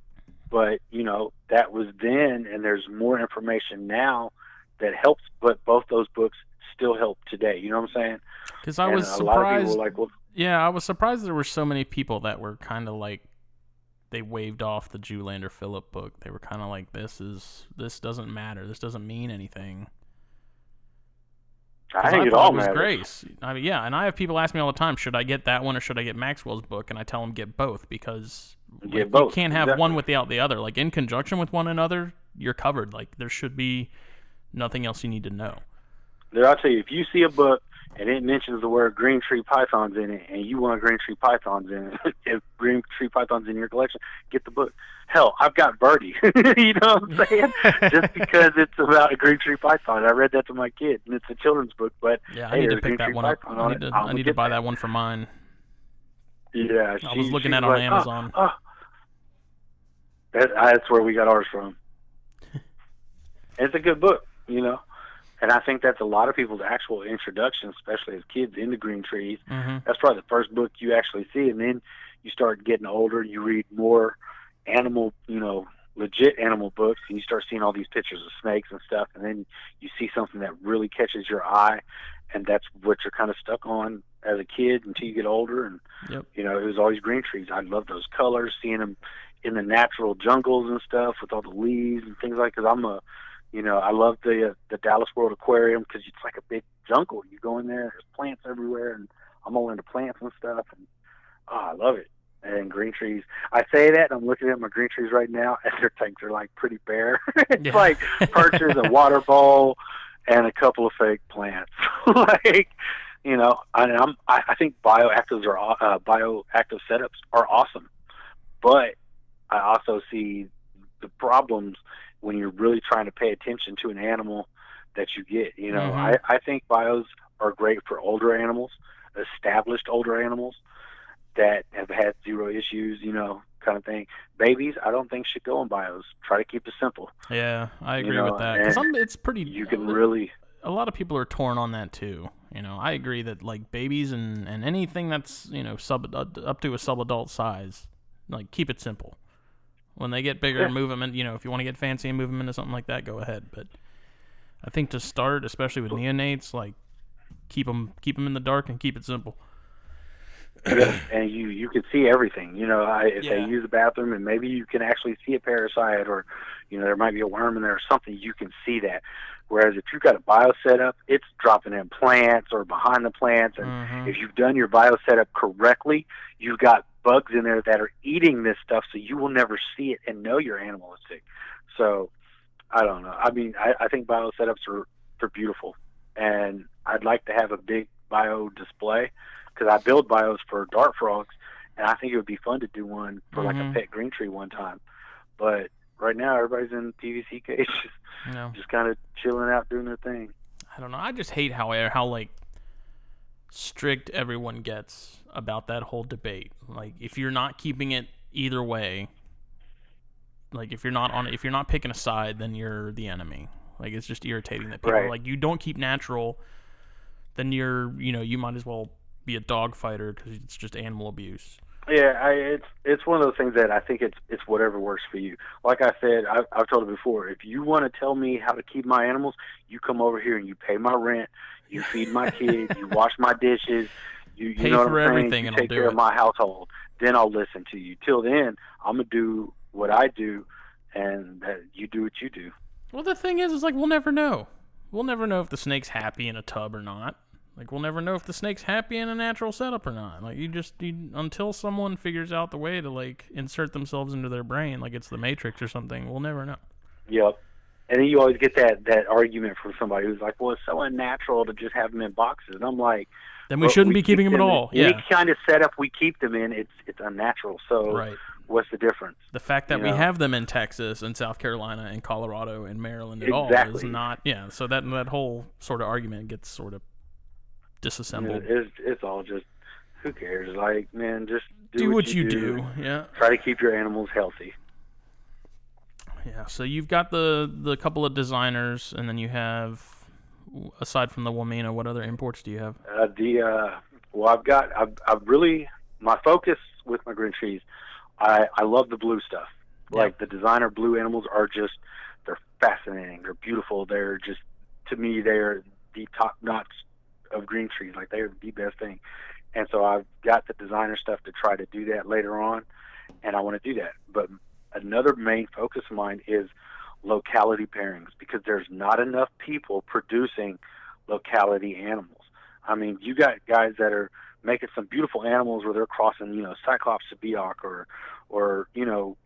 But you know, that was then, and there's more information now that helps. But both those books still help today. You know what I'm saying? Because I was a lot of surprised. like, well, yeah, I was surprised there were so many people that were kind of like they waved off the Julander Phillip book. They were kind of like, "This is this doesn't matter. This doesn't mean anything." I think it thought all it was matters. Grace. I mean, yeah, and I have people ask me all the time, should I get that one or should I get Maxwell's book? And I tell them get both because Get like, both, you can't have one without the other. Like in conjunction with one another, you're covered. Like there should be nothing else you need to know. Dude, I'll tell you, if you see a book and it mentions the word green tree pythons in it, and you want green tree pythons in it, <laughs> if green tree pythons in your collection, get the book. Hell, I've got Birdie. <laughs> you know what I'm saying? <laughs> Just because it's about a green tree python. I read that to my kid, and it's a children's book, but Yeah, I Hey, need to pick that one up. I need to, I need to buy that. that one for mine. yeah, I was looking at it on "Oh, Amazon. Oh, That, that's where we got ours from. <laughs> it's a good book, you know. And I think that's a lot of people's actual introduction, especially as kids, into green trees. hmm that's probably the first book you actually see and then you start getting older you read more animal you know legit animal books and you start seeing all these pictures of snakes and stuff and then you see something that really catches your eye and that's what you're kind of stuck on as a kid until you get older and Yep. you know it was always green trees i love those colors seeing them in the natural jungles and stuff with all the leaves and things like because i'm a you know i love the uh, the dallas world aquarium because it's like a big jungle. You go in there there's plants everywhere and i'm all into plants and stuff and oh, i love it. And green trees. I say that and i'm looking at my green trees right now and <laughs> their tanks are like pretty bare. <laughs> It's Yeah. like perches a water bowl and a couple of fake plants. <laughs> Like you know I, i'm I, I think bioactives are uh, bioactive setups are awesome. But i also see the problems when you're really trying to pay attention to an animal that you get you know Mhm. I, I think bios are great for older animals established older animals that have had zero issues, you know, kind of thing. Babies, I don't think should go in bios. Try to keep it simple. Yeah, I You agree know, with that. Because it's pretty. You can really, a lot of people are torn on that too. You know, I agree that like babies and, and anything that's you know sub uh, up to a sub-adult size, like keep it simple. When they get bigger, Yeah. move them in. You know, if you want to get fancy and move them into something like that, go ahead. But I think to start, especially with neonates, like keep them keep them in the dark and keep it simple. <coughs> and you you can see everything. You know, I, if Yeah. they use the bathroom and maybe you can actually see a parasite or, you know, there might be a worm in there or something. You can see that. Whereas if you've got a bio setup, it's dropping in plants or behind the plants, and Mhm. if you've done your bio setup correctly, you've got bugs in there that are eating this stuff, so you will never see it and know your animal is sick. So, I don't know. I mean, I, I think bio setups are they're beautiful, and I'd like to have a big bio display because I build bios for dart frogs, and I think it would be fun to do one for like Mhm. a pet green tree one time. But right now, everybody's in PVC cages, You know, just kind of chilling out doing their thing. I don't know. I just hate how how like strict everyone gets about that whole debate. Like if you're not keeping it either way, like if you're not on if you're not picking a side, then you're the enemy. Like it's just irritating that people Right. like you don't keep natural, then you're you know you might as well be a dog fighter because it's just animal abuse. Yeah, I, it's it's one of those things that I think it's it's whatever works for you. Like I said, I've, I've told it before. If you want to tell me how to keep my animals, you come over here and you pay my rent, you feed my <laughs> kids, you wash my dishes, you, you Pay know what for I'm saying? everything you and take care it. of my household. Then I'll listen to you. Till then, I'm gonna do what I do, and that you do what you do. Well, the thing is, is like we'll never know. We'll never know if the snake's happy in a tub or not. Like we'll never know if the snake's happy in a natural setup or not. Like you just you, until someone figures out the way to like insert themselves into their brain, like it's the Matrix or something. We'll never know. Yep. And then you always get that that argument from somebody who's like, "Well, it's so unnatural to just have them in boxes." And I'm like. Then we shouldn't be keep keeping them at in- all. Any Yeah, kind of setup we keep them in, it's it's unnatural. So right. what's the difference? The fact that you we know. have them in Texas and South Carolina and Colorado and Maryland at all is not. Yeah. So that that whole sort of argument gets sort of disassembled. It's it's all just who cares? Like, man, just do, do what you do. Yeah. Try to keep your animals healthy. Yeah, so you've got the the couple of designers, and then you have, aside from the Wamena, what other imports do you have? Uh, the uh, well, I've got I've, I've really my focus with my green trees. I I love the blue stuff. Like the designer blue animals are just they're fascinating. They're beautiful. They're just to me they're the top notch of green trees. Like they're the best thing. And so I've got the designer stuff to try to do that later on, and I want to do that. But another main focus of mine is locality pairings because there's not enough people producing locality animals. I mean, you got guys that are making some beautiful animals where they're crossing, you know, Cyclops to Biak or, or you know,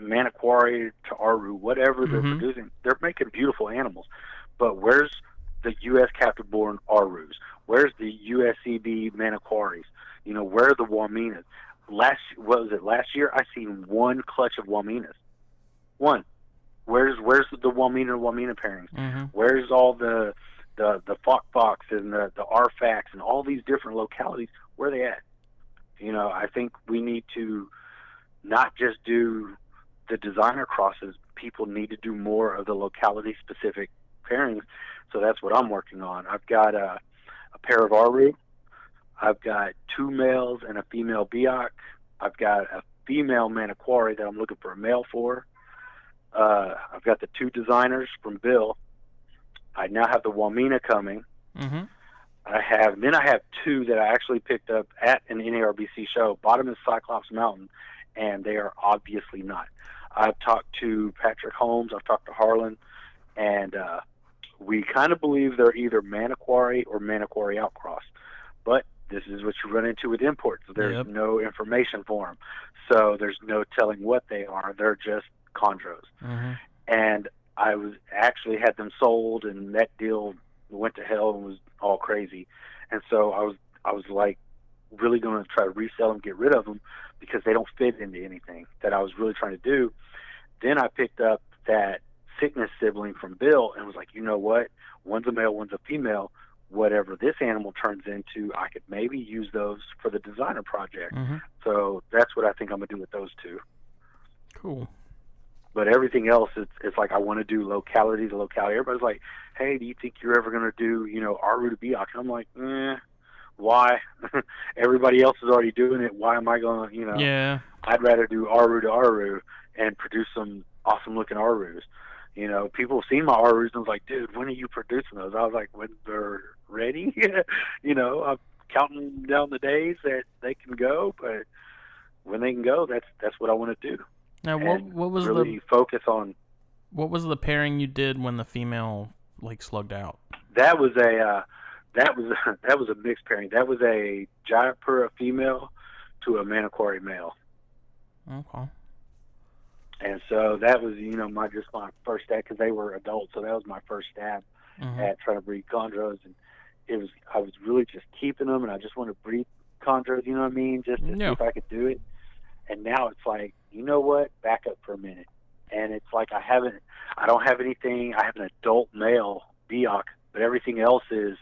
Manokwari to Aru, whatever they're Mhm. producing. They're making beautiful animals. But where's the U.S. captive born Arus? Where's the USCB Manokwaris? You know, where are the Wamenas? Last, what was it, last year I seen one clutch of Wamenas. One. Where's where's the Wamena Wamena pairings? Mm-hmm. Where's all the the the Fox Fox and the the Arfaks and all these different localities? Where are they at? You know, I think we need to not just do the designer crosses. People need to do more of the locality specific pairings. So that's what I'm working on. I've got a, a pair of Aru. I've got two males and a female Biak. I've got a female Manokwari that I'm looking for a male for. Uh, I've got the two designers from Bill. I now have the Wamena coming. Mm-hmm. I have then I have two that I actually picked up at an NARBC show. Bottom is Cyclops Mountain, and they are obviously not. I've talked to Patrick Holmes. I've talked to Harlan, and uh, we kind of believe they're either Manokwari or Manokwari outcross. But this is what you run into with imports. There's Yep. no information for them, so there's no telling what they are. They're just chondros Mm-hmm. and I was actually had them sold, and that deal went to hell and was all crazy. And so I was I was like really going to try to resell them, get rid of them because they don't fit into anything that I was really trying to do. Then I picked up that sickness sibling from Bill and was like, you know what? One's a male, one's a female. whatever this animal turns into, I could maybe use those for the designer project. Mm-hmm. So that's what I think I'm gonna do with those two. Cool. But everything else, it's, it's like I want to do locality to locality. Everybody's like, "Hey, do you think you're ever gonna do, you know, Aru to Biak?" I'm like, eh, why? <laughs> Everybody else is already doing it. Why am I going? to You know, Yeah. I'd rather do Aru to Aru and produce some awesome looking Arus. You know, people have seen my Arus and was like, dude, when are you producing those? I was like, when they're ready. <laughs> you know, I'm counting down the days that they can go, but when they can go, that's that's what I want to do. Now, what And what was really the focus on. what was the pairing you did when the female like slugged out? That was a uh, that was <laughs> that was a mixed pairing. That was a Jayapura female to a Manokwari male. Okay. And so that was, you know, my just my first stab because they were adults. So that was my first stab Mhm. at trying to breed chondros, and it was I was really just keeping them, and I just wanted to breed chondros. You know what I mean? Just to Yeah. see if I could do it. And now it's like, you know what? Back up for a minute. And it's like I haven't, I don't have anything. I have an adult male Biak, but everything else is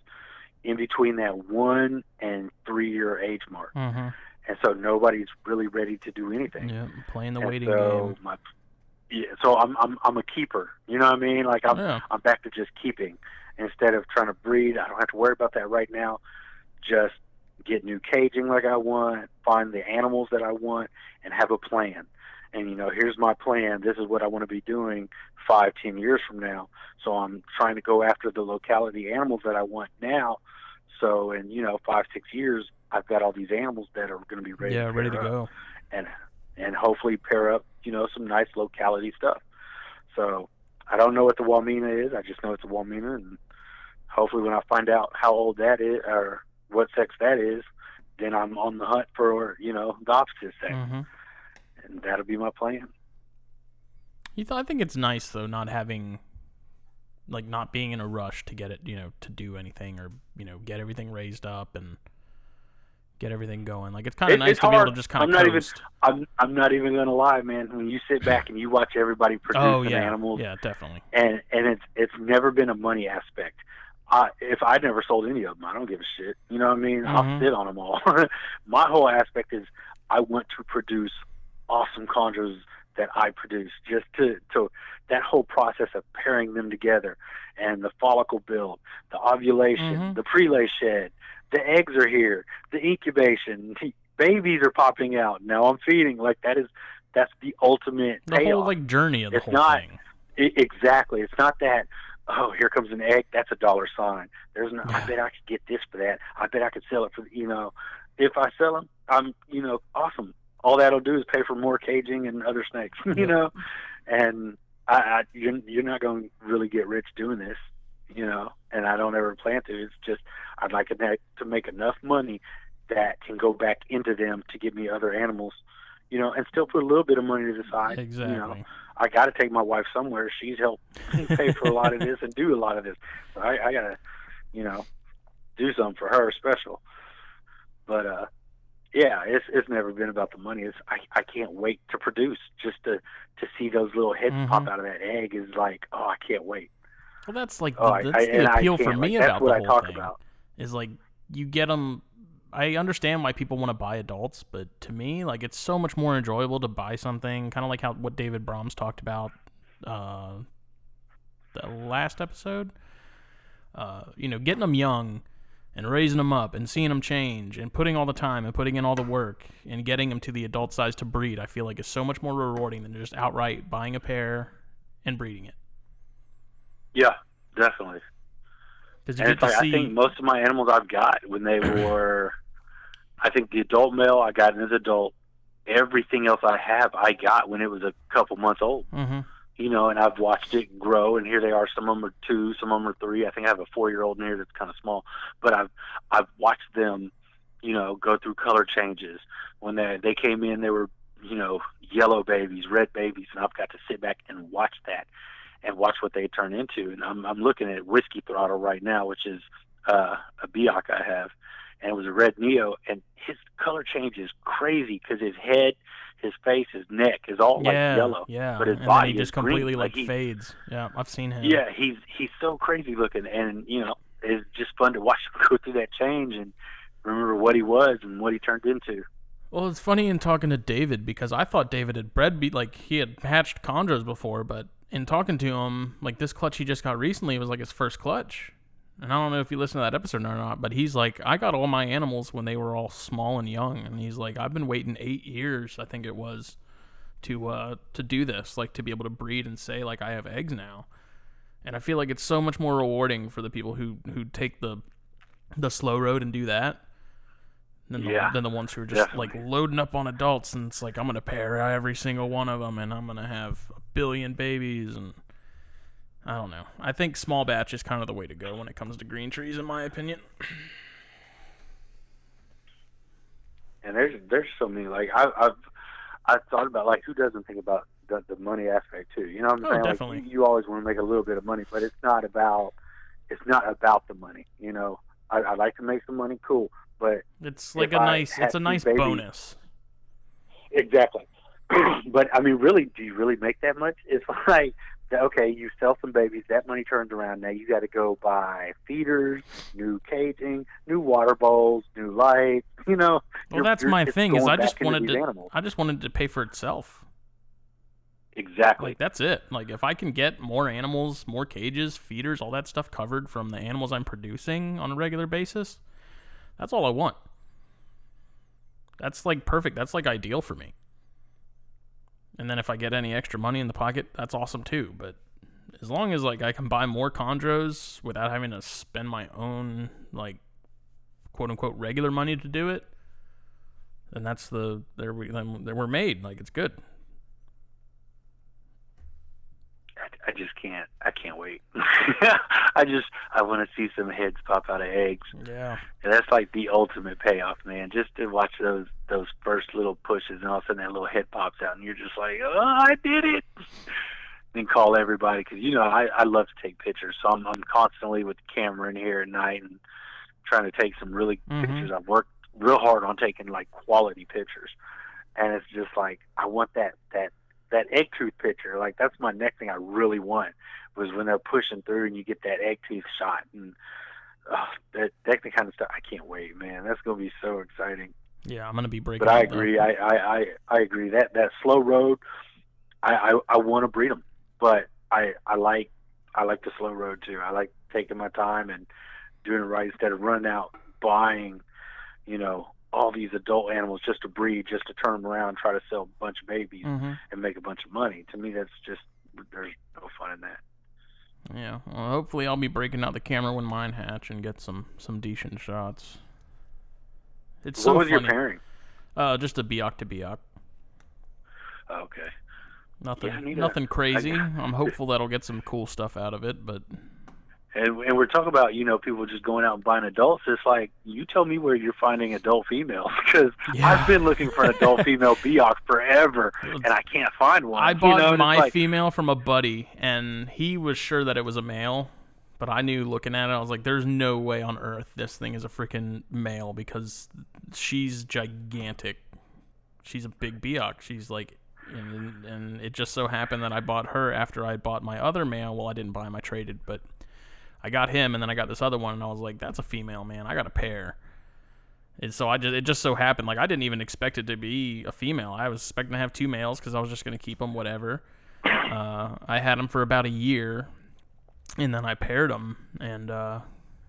in between that one and three year age mark. Mhm. And so nobody's really ready to do anything. Yeah, playing the And waiting so game. My, yeah, so I'm I'm I'm a keeper. You know what I mean? Like I'm Yeah. I'm back to just keeping instead of trying to breed. I don't have to worry about that right now. Just get new caging like I want, find the animals that I want, and have a plan. And you know, here's my plan. This is what I want to be doing five, ten years from now. So I'm trying to go after the locality animals that I want now. So in you know five, six years, I've got all these animals that are going to be ready. Yeah, to ready to go. and and hopefully pair up, you know, some nice locality stuff. So I don't know what the Wamena is. I just know it's a Wamena, and hopefully when I find out how old that is or what sex that is, then I'm on the hunt for you know the opposite sex, hmm and that'll be my plan. You th- I think it's nice though, not having, like, not being in a rush to get it, you know, to do anything or you know get everything raised up and get everything going. Like it's kind of It- nice to be able to just kind of. I'm not even- I'm I'm not even gonna lie, man. When you sit back and you watch everybody produce oh yeah, animals, yeah, definitely. and and it's it's never been a money aspect. I, if I never sold any of them, I don't give a shit. You know what I mean? I'll Mhm. sit on them all. <laughs> My whole aspect is I want to produce awesome chondros that I produce. Just to to that whole process of pairing them together, and the follicle build, the ovulation, Mhm. the prelay shed, the eggs are here, the incubation, the babies are popping out. Now I'm feeding. Like that is that's the ultimate The payoff. whole like journey of the It's whole not- thing. I- exactly. It's not that. Oh, here comes an egg. That's a dollar sign. There's no. I bet I could get this for that. I bet I could sell it for. You know, if I sell them, I'm. You know, awesome. All that'll do is pay for more caging and other snakes. <laughs> you know, and I, I you're, you're not going to really get rich doing this. You know, and I don't ever plan to. It's just I'd like to make, enough money that can go back into them to get me other animals. You know, and still put a little bit of money to the side. Exactly. You know, I got to take my wife somewhere. She's helped <laughs> pay for a lot of this and do a lot of this. So I, I got to, you know, do something for her special. But uh, yeah, it's it's never been about the money. It's I I can't wait to produce. Just to to see those little heads Mhm. pop out of that egg is like, oh, I can't wait. Well, that's like Oh, the, that's I, the appeal for me like, about the whole thing. about. Is like you get them. I understand why people want to buy adults, but to me, like it's so much more enjoyable to buy something, kind of like how what David Brahms talked about, uh, the last episode. Uh, you know, getting them young and raising them up and seeing them change and putting all the time and putting in all the work and getting them to the adult size to breed, I feel like is so much more rewarding than just outright buying a pair and breeding it. Yeah, definitely. Because you And get it's to like see. I think most of my animals I've got when they <clears throat> were, I think the adult male I got as adult. Everything else I have I got when it was a couple months old. hmm You know, and I've watched it grow, and here they are. Some of them are two, some of them are three. I think I have a four-year-old in here that's kind of small, but I've I've watched them, you know, go through color changes. When they they came in, they were you know yellow babies, red babies, and I've got to sit back and watch that and watch what they turn into. And I'm I'm looking at whiskey throttle right now, which is uh, a Biak I have, and it was a red Neo, and his color change is crazy because his head, his face, his neck is all like yeah, yellow. Yeah, but his and body then he just completely green, like like he- fades. Yeah, I've seen him. Yeah, he's he's so crazy looking, and you know it's just fun to watch him <laughs> go through that change and remember what he was and what he turned into. Well, it's funny in talking to David because I thought David had bred be like he had hatched chondros before, but in talking to him, like this clutch he just got recently was like his first clutch. And I don't know if you listened to that episode or not, but he's like, I got all my animals when they were all small and young, and he's like, I've been waiting eight years, I think it was, to uh to do this, like to be able to breed and say like I have eggs now. And I feel like it's so much more rewarding for the people who who take the the slow road and do that than the, Yeah, than the ones who are just like loading up on adults and it's like I'm gonna pair every single one of them and I'm gonna have a billion babies and I don't know. I think small batch is kind of the way to go when it comes to green trees, in my opinion. And there's there's so many like I, I've I've thought about like who doesn't think about the, the money aspect too. You know what I'm Oh, saying? definitely. Like you, you always want to make a little bit of money, but it's not about it's not about the money. You know, I, I like to make some money, cool, but It's like a I nice, it's a nice babies- bonus. Exactly. <clears throat> but I mean, really, do you really make that much? It's <laughs> like, okay, you sell some babies, that money turns around. Now you got to go buy feeders, new caging, new water bowls, new lights. <laughs> You know. Well, You're- that's you're- my thing. Is I just wanted to, animals. I just wanted to pay for itself. Exactly. Like that's it. Like if I can get more animals, more cages, feeders, all that stuff covered from the animals I'm producing on a regular basis, that's all I want. That's like perfect. That's like ideal for me. And then if I get any extra money in the pocket, that's awesome too. But as long as like I can buy more chondros without having to spend my own like quote unquote regular money to do it, then that's the there we then we're made. Like it's good. I, just can't. I can't wait. <laughs> I just I want to see some heads pop out of eggs. Yeah. And that's like the ultimate payoff, man. Just to watch those those first little pushes, and all of a sudden that little head pops out, and you're just like, "Oh, I did it!" And call everybody because you know I I love to take pictures, so I'm I'm constantly with the camera in here at night and trying to take some really Mhm. pictures. I've worked real hard on taking like quality pictures, and it's just like I want that that that egg tooth picture. Like that's my next thing I really want was when they're pushing through and you get that egg tooth shot and oh, that that kind of stuff. I can't wait, man. That's gonna be so exciting. Yeah, I'm gonna be breaking. But I agree. I I I, I agree that that slow road. I I, I want to breed them, but I I like I like the slow road too. I like taking my time and doing it right instead of running out buying, you know, all these adult animals just to breed, just to turn them around, and try to sell a bunch of babies Mhm. and make a bunch of money. To me, that's just there's no fun in that. Yeah. Well, hopefully I'll be breaking out the camera when mine hatch and get some some decent shots. It's so what was funny. your pairing? Uh, just a Biak to Biak. Okay. Nothing, I need a- nothing crazy. I- I'm hopeful that'll get some cool stuff out of it, but And, and we're talking about you know people just going out and buying adults. It's like you tell me where you're finding adult females <laughs> because Yeah. I've been looking for an adult <laughs> female Biak forever and I can't find one. I you bought know? My like, female from a buddy, and he was sure that it was a male. But I knew looking at it, I was like, "There's no way on earth this thing is a freaking male because she's gigantic. She's a big Biak. She's like, and, and it just so happened that I bought her after I bought my other male. Well, I didn't buy him; I traded, but I got him, and then I got this other one, and I was like, "That's a female, man. I got a pair." And so I just it just so happened like I didn't even expect it to be a female. I was expecting to have two males because I was just gonna keep them whatever. Uh, I had them for about a year, and then I paired them, and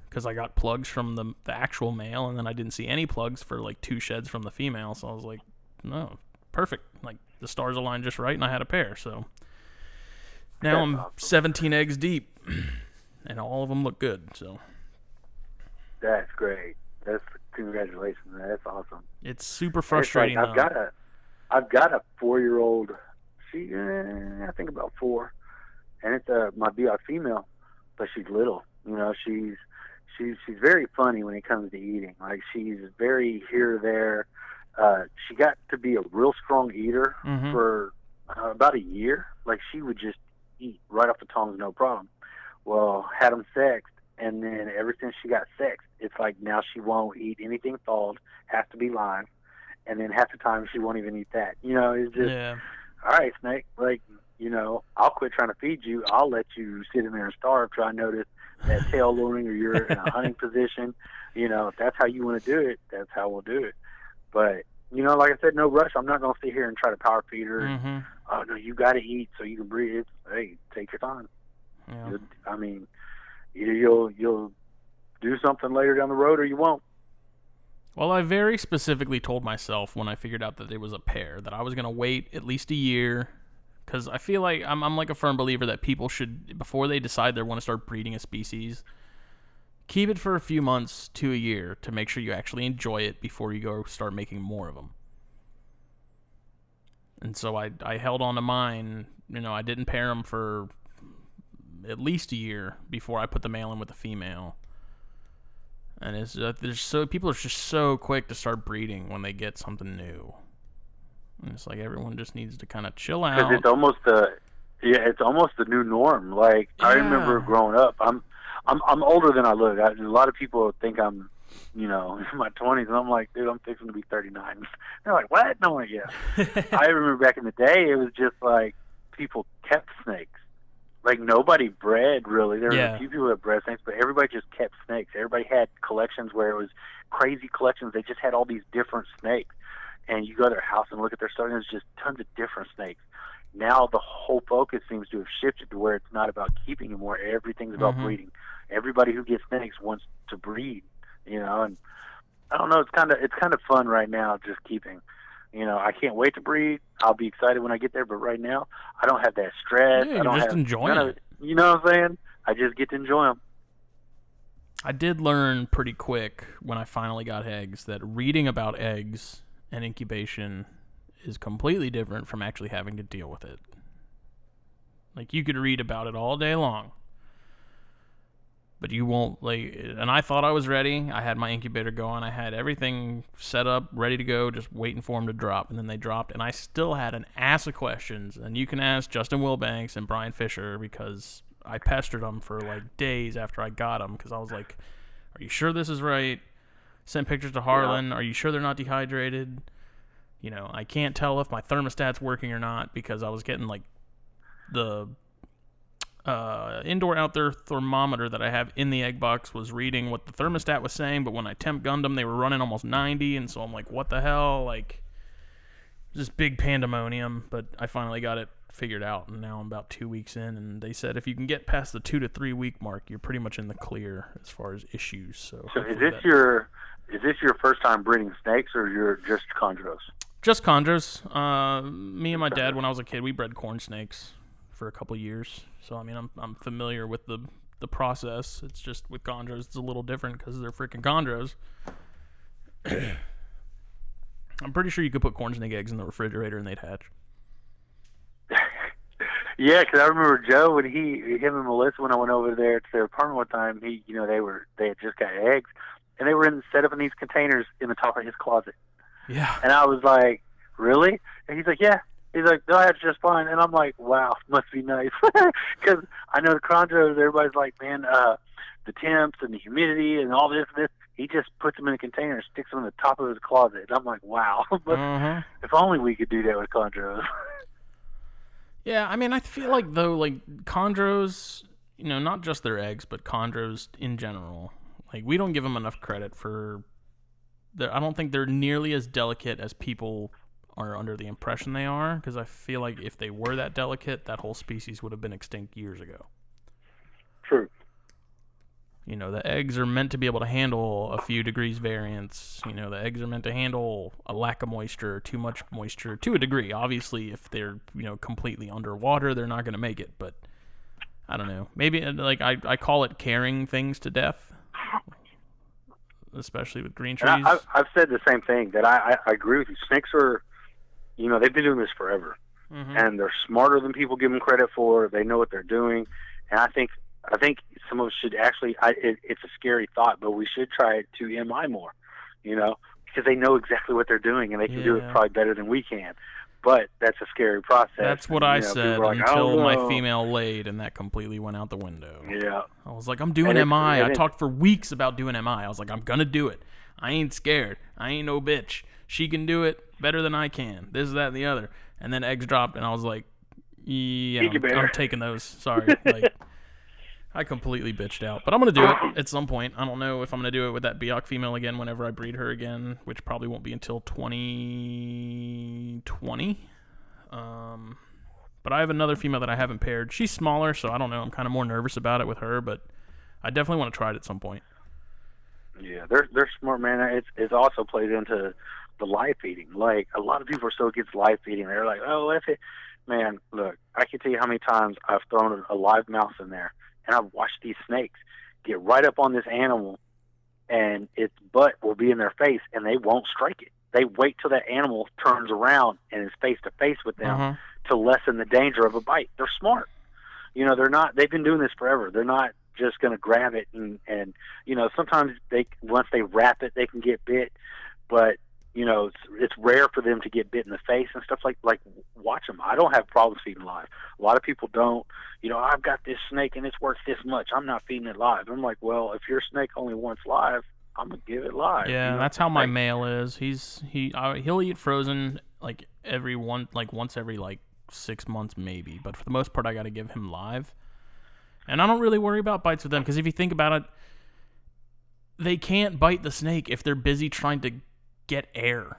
because I got plugs from the the actual male, and then I didn't see any plugs for like two sheds from the female, so I was like, no, perfect. Like the stars aligned just right, and I had a pair. So now That's I'm awesome. 17 eggs deep, <clears throat> and all of them look good. So that's great. That's congratulations. Man. That's awesome. it's super It's like, frustrating. I've though. got a I've got a four year old. She eh, I think about four, and it's a my Biak female, but she's little. You know she's she's she's very funny when it comes to eating. Like she's very here or there. Uh, she got to be a real strong eater Mhm. for uh, about a year. Like she would just eat right off the tongs, no problem. Well, had them sexed, and then ever since she got sexed, it's like now she won't eat anything thawed. Has to be live, and then half the time she won't even eat that. You know, it's just yeah. all right, Snake. Like you know, I'll quit trying to feed you. I'll let you sit in there and starve. Till I notice that <laughs> tail luring or you're in a hunting position, you know, if that's how you want to do it, that's how we'll do it. But you know, like I said, no rush. I'm not gonna sit here and try to power feed her. Mm-hmm. Oh no, you got to eat so you can breathe. Hey, take your time. Yeah. You'll- I mean, either you'll you'll do something later down the road or you won't. Well, I very specifically told myself when I figured out that it was a pair that I was going to wait at least a year because I feel like I'm, I'm like a firm believer that people should, before they decide they want to start breeding a species, keep it for a few months to a year to make sure you actually enjoy it before you go start making more of them. And so I, I held on to mine. You know, I didn't pair them for at least a year before I put the male in with the female. And it's uh, there's so people are just so quick to start breeding when they get something new. And it's like everyone just needs to kind of chill because out. it's almost the yeah, it's almost the new norm. Like I remember growing up. I'm I'm I'm older than I look. I, a lot of people think I'm, you know, <laughs> in my twenties, and I'm like, dude, I'm fixing to be 39. <laughs> They're like, what? No, yeah. <laughs> I remember back in the day, it was just like people kept snakes. Like nobody bred really. There were Yeah. a few people that bred snakes, but everybody just kept snakes. Everybody had collections where it was crazy collections. They just had all these different snakes, and you go to their house and look at their stuff, and there's just tons of different snakes. Now the whole focus seems to have shifted to where it's not about keeping anymore. Everything's about Mhm. breeding. Everybody who gets snakes wants to breed, you know. And I don't know. It's kind of it's kind of fun right now, just keeping. You know, I can't wait to breed. I'll be excited when I get there, but right now, I don't have that stress. Yeah, I don't just have enjoying of it. You know what I'm saying? I just get to enjoy them. I did learn pretty quick when I finally got eggs that reading about eggs and incubation is completely different from actually having to deal with it. Like you could read about it all day long. But you won't like and I thought I was ready. I had my incubator going. I had everything set up, ready to go, just waiting for them to drop and then they dropped and I still had an ass of questions and you can ask Justin Wilbanks and Brian Fisher because I pestered them for like days after I got them because I was like, "Are you sure this is right?" Sent pictures to Harlan. Are you sure they're not dehydrated? You know, I can't tell if my thermostat's working or not because I was getting like the uh, indoor outdoor thermometer that I have in the egg box was reading what the thermostat was saying, but when I temp gunned them, they were running almost 90, and so I'm like, what the hell? Like, just big pandemonium. But I finally got it figured out, and now I'm about two weeks in, and they said if you can get past the two to three week mark, you're pretty much in the clear as far as issues. So, So is this that- your is this your first time breeding snakes, or you're just chondros? Just chondros. Uh, me and my dad, when I was a kid, we bred corn snakes for a couple years. So I mean, I'm I'm familiar with the the process. It's just with chondros, it's a little different because they're freaking chondros. <coughs> I'm pretty sure you could put corn snake eggs in the refrigerator and they'd hatch. <laughs> Yeah, because I remember Joe when he, him and Melissa, when I went over there to their apartment one time, he, you know, they were they had just got eggs, and they were in set up in these containers in the top of his closet, Yeah. and I was like, really? And he's like, yeah. He's like, they'll hatch just fine, and I'm like, wow, <laughs> must be nice, <laughs> because I know the chondros. Everybody's like, man, uh, the temps and the humidity and all this, this. He just puts them in a container and sticks them in the top of his closet, and I'm like, wow. <laughs> but Uh-huh. if only we could do that with chondros. Yeah, I mean, I feel like though, like chondros, you know, not just their eggs, but chondros in general. Like we don't give them enough credit for. I don't think they're nearly as delicate as people are under the impression they are. Because I feel like if they were that delicate, that whole species would have been extinct years ago. True. You know, the eggs are meant to be able to handle a few degrees variance. You know, the eggs are meant to handle a lack of moisture, too much moisture to a degree. Obviously, if they're, you know, completely underwater, they're not going to make it. But I don't know. Maybe, uh, like, I, I call it carrying things to death, especially with green trees. I, I've, I've said the same thing that I, I, I agree with you. Snakes are, you know, they've been doing this forever, Mhm. and they're smarter than people give them credit for. They know what they're doing, and I think I think some of us should actually. I, it, it's a scary thought, but we should try to mi more, you know, because they know exactly what they're doing, and they can do it probably better than we can. But that's a scary process. That's what and, I know, said like, until don't my female laid, and that completely went out the window. Yeah. I was like, I'm doing And MI. I talked for weeks about doing MI. I was like, I'm gonna do it. I ain't scared. I ain't no bitch. She can do it better than I can. This, that, and the other. And then eggs dropped, and I was like, Yeah, I'm, I'm taking those. <laughs> Sorry. like, I completely bitched out, but I'm gonna do it at some point. I don't know if I'm gonna do it with that Biak female again whenever I breed her again, which probably won't be until 2020. Um, but I have another female that I haven't paired. She's smaller, so I don't know. I'm kind of more nervous about it with her, but I definitely want to try it at some point. Yeah, they're they're smart, man. It's it's also played into the live feeding. Like a lot of people are so against live feeding. They're like, oh, if it, man, look, I can tell you how many times I've thrown a live mouse in there, and I've watched these snakes get right up on this animal, and its butt will be in their face, and they won't strike it. They wait till that animal turns around and is face to face with them Uh-huh. to lessen the danger of a bite. They're smart. You know, they're not. They've been doing this forever. They're not just going to grab it and and you know sometimes they once they wrap it they can get bit, but you know it's it's rare for them to get bit in the face and stuff like like watch them. I don't have problems feeding live. A lot of people don't. You know, I've got this snake and it's worth this much. I'm not feeding it live. I'm like, well, if your snake only wants live, I'm gonna give it live. Yeah, you know? that's how my male is. He's he uh, he'll eat frozen like every one like once every like six months maybe, but for the most part I got to give him live. And I don't really worry about bites with them because if you think about it, they can't bite the snake if they're busy trying to get air.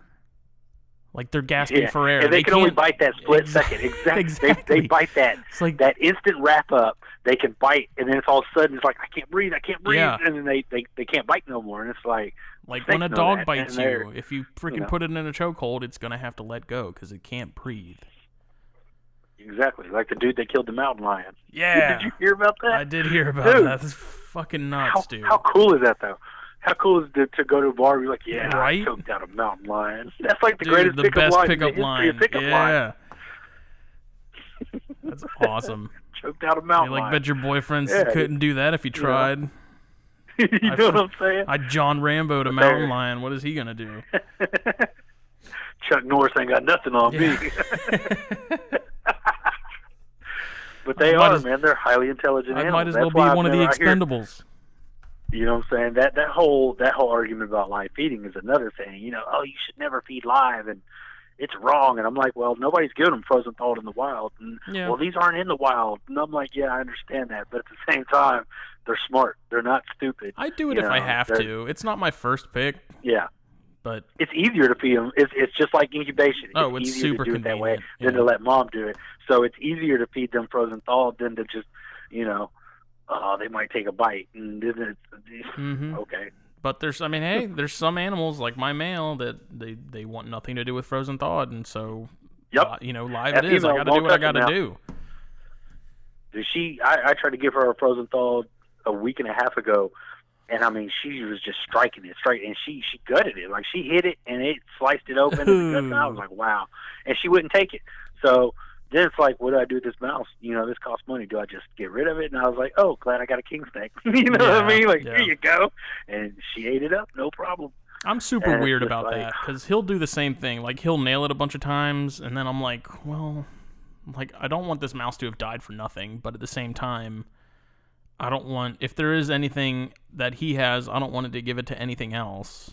Like they're gasping yeah. for air. And they, can only can't- bite that split Ex- <laughs> second. Exactly. They, exactly. they bite that It's like that instant wrap up, they can bite, and then it's all of a sudden it's like I can't breathe, I can't breathe, Yeah. and then they, they they can't bite no more, and it's like like when a dog that, bites you, if you freaking know. put it in a chokehold, it's gonna have to let go because it can't breathe. exactly like the dude that killed the mountain lion. Yeah, Did you hear about that? I did hear about Dude. that. That's fucking how, nuts, dude. how cool is that though? How cool is it to go to a bar and be like, yeah, Right? I choked out a mountain lion. That's like the Dude, greatest the pickup best line pickup in the history line. of pickup line. yeah. That's awesome. <laughs> Choked out a You mountain like lion. bet your boyfriend Yeah, couldn't do that if he tried. <laughs> you I know what I'm saying? I John Rambo to mountain there- lion. What is he gonna do? <laughs> Chuck Norris ain't got nothing on me. but they I are, as- man. They're highly intelligent I animals. might as That's well be one of the expendables. You know what I'm saying? That that whole that whole argument about live feeding is another thing. You know, oh, you should never feed live, and it's wrong. And I'm like, well, nobody's giving them frozen thawed in the wild. And Yeah. well, these aren't in the wild. And I'm like, yeah, I understand that, but at the <laughs> same time, they're smart. They're not stupid. I do it you if I have to. It's not my first pick, Yeah, but it's easier to feed them. It's it's just like incubation. Oh, it's it's easier super to do it that way convenient, than yeah. to let mom do it. So it's easier to feed them frozen thawed than to just, you know, oh, they might take a bite and then it's hmm <laughs> okay. but there's I mean, hey, there's some animals like my male that they they want nothing to do with frozen thawed, and so Yep. li- you know, live it is. I got to do what I got to do. She, I, I tried to give her a frozen thawed a week and a half ago, and I mean, she was just striking it straight, and she she gutted it, like she hit it and it sliced it open, and, the guts, and I was <laughs> like, wow, and she wouldn't take it. So then it's like, what do I do with this mouse? You know, this costs money. Do I just get rid of it? And I was like, oh, glad I got a king snake. <laughs> you know what I mean? Like, yeah. here you go, and she ate it up, no problem. I'm super And weird about like- that because he'll do the same thing. Like he'll nail it a bunch of times, and then I'm like, well, like I don't want this mouse to have died for nothing, but at the same time, I don't want if there is anything that he has, I don't want it to give it to anything else.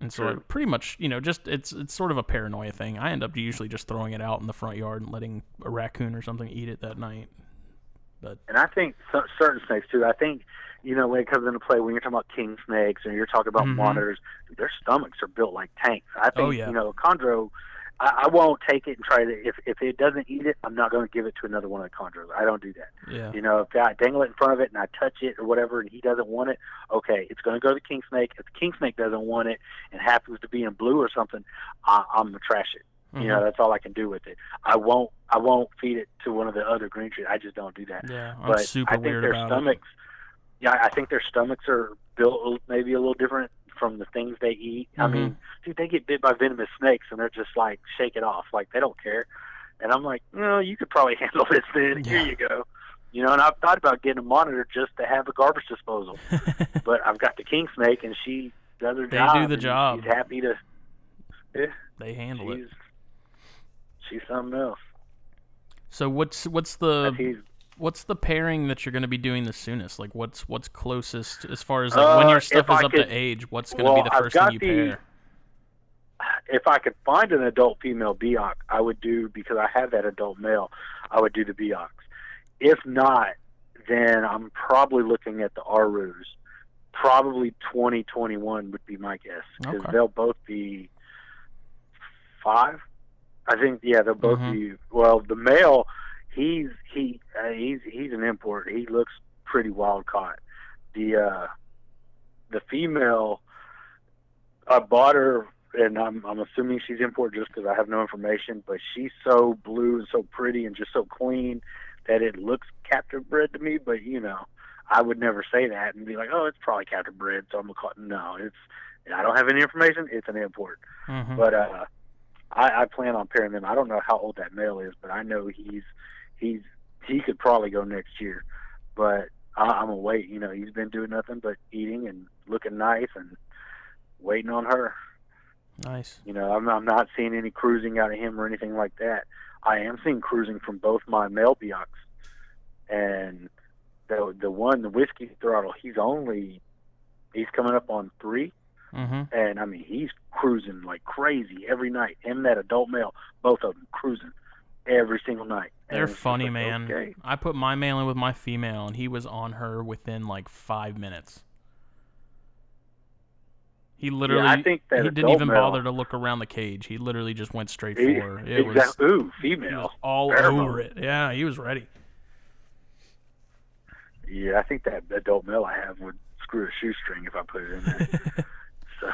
And so, it pretty much, you know, just it's it's sort of a paranoia thing. I end up usually just throwing it out in the front yard and letting a raccoon or something eat it that night. But and I think cer- certain snakes too. I think you know when it comes into play when you're talking about king snakes and you're talking about Mhm. monitors, their stomachs are built like tanks. I think Oh, yeah. you know chondro. I, I won't take it and try to. If if it doesn't eat it, I'm not going to give it to another one of the chondros. I don't do that. Yeah. You know, if I dangle it in front of it and I touch it or whatever, and he doesn't want it, okay, it's going to go to the king snake. If the king snake doesn't want it and happens to be in blue or something, I, I'm gonna trash it. Mhm. You know, that's all I can do with it. I won't. I won't feed it to one of the other green trees. I just don't do that yeah, I'm but super I think weird their about stomachs. Yeah, I think their stomachs are built maybe a little different from the things they eat. I Mhm. mean, dude, they get bit by venomous snakes and they're just like shake it off, like they don't care. And I'm like, no, you could probably <laughs> handle this. Then Yeah. here you go. You know, and I've thought about getting a monitor just to have a garbage disposal, <laughs> but I've got the king snake and she does her They job. do the job. She's happy to. Yeah, they handle it. she's she's something else. So what's what's the what's the pairing that you're going to be doing the soonest? Like what's what's closest as far as like when Uh, your stuff is I up could- to age? What's going to well, be the first thing you the- pair? if I could find an adult female Biak, I would do because I have that adult male. I would do the Biak. If not, then I'm probably looking at the Arus. Probably 2021 would be my guess because Okay. they'll both be five. I think yeah, they'll both Mhm. be. Well, the male, he's he uh, he's he's an import. He looks pretty wild caught. The uh, the female, I bought her, and I'm I'm assuming she's import just because I have no information. But she's so blue and so pretty and just so clean that it looks captive bred to me. But you know, I would never say that and be like, oh, it's probably captive bred, so I'm gonna call it. No, it's I don't have any information. It's an import. Mhm. But uh, I, I plan on pairing them. I don't know how old that male is, but I know he's he's he could probably go next year. But I, I'm gonna wait. You know, he's been doing nothing but eating and looking nice and waiting on her. Nice. You know, I'm I'm not seeing any cruising out of him or anything like that. I am seeing cruising from both my male Biaks, and the the one the whiskey throttle. He's only he's coming up on three. hmm And I mean, he's cruising like crazy every night. Him and that adult male, both of them cruising every single night. They're funny, like, man. Okay. I put my male in with my female, and he was on her within like five minutes. He literally, yeah, I think that he didn't even male, bother to look around the cage. He literally just went straight He- for her. It was, Ooh, he was female. all over it. Yeah, he was ready. Yeah, I think that adult male I have would screw a shoestring if I put it in there. <laughs> so,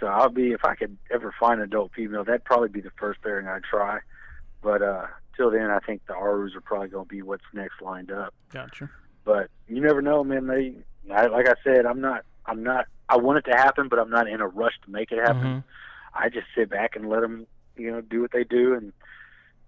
so I'll be if I could ever find an adult female, that'd probably be the first pairing I'd try. But uh till then, I think the Arus are probably going to be what's next lined up. Gotcha. but you never know, man. They, I, like I said, I'm not, I'm not. I want it to happen, but I'm not in a rush to make it happen. Mhm. I just sit back and let them, you know, do what they do, and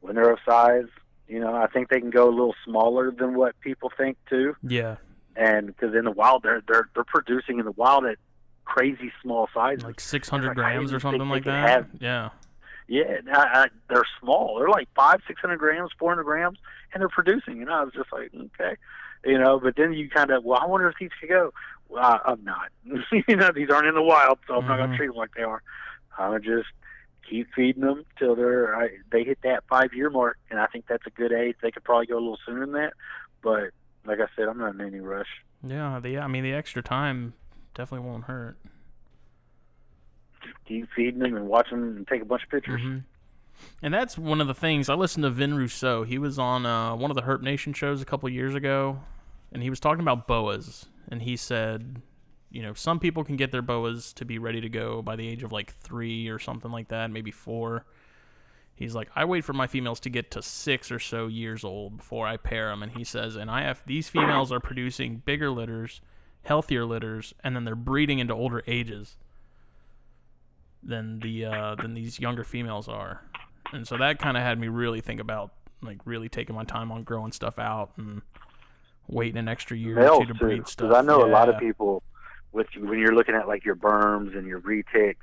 when they're of size, you know, I think they can go a little smaller than what people think too, Yeah, and because in the wild, they're they're they're producing in the wild at crazy small sizes. like 600 Like, grams or something like that. have- yeah. Yeah, I, I, they're small. They're like five, six hundred grams, four hundred grams, and they're producing. And I was just like, okay, you know. But then you kind of, well, I wonder if these could go. Well, I, I'm not. <laughs> you know, these aren't in the wild, so I'm not going Mhm. to treat them like they are. I'm gonna just keep feeding them till they're I, they hit that five year mark, and I think that's a good age. They could probably go a little sooner than that, but like I said, I'm not in any rush. Yeah, the I mean the extra time definitely won't hurt. Keep feeding them and watch them and take a bunch of pictures. hmm And that's one of the things. I listened to Vin Russo. He was on uh, one of the Herp Nation shows a couple years ago, and he was talking about boas. And he said, you know, some people can get their boas to be ready to go by the age of like three or something like that, maybe four. He's like, I wait for my females to get to six or so years old before I pair them. And he says, and I have these females are producing bigger litters, healthier litters, and then they're breeding into older ages than the uh, than these younger females are. And so that kind of had me really think about like really taking my time on growing stuff out and waiting an extra year or two to too, breed stuff. because I know a lot of people with when you're looking at like your burms and your retics,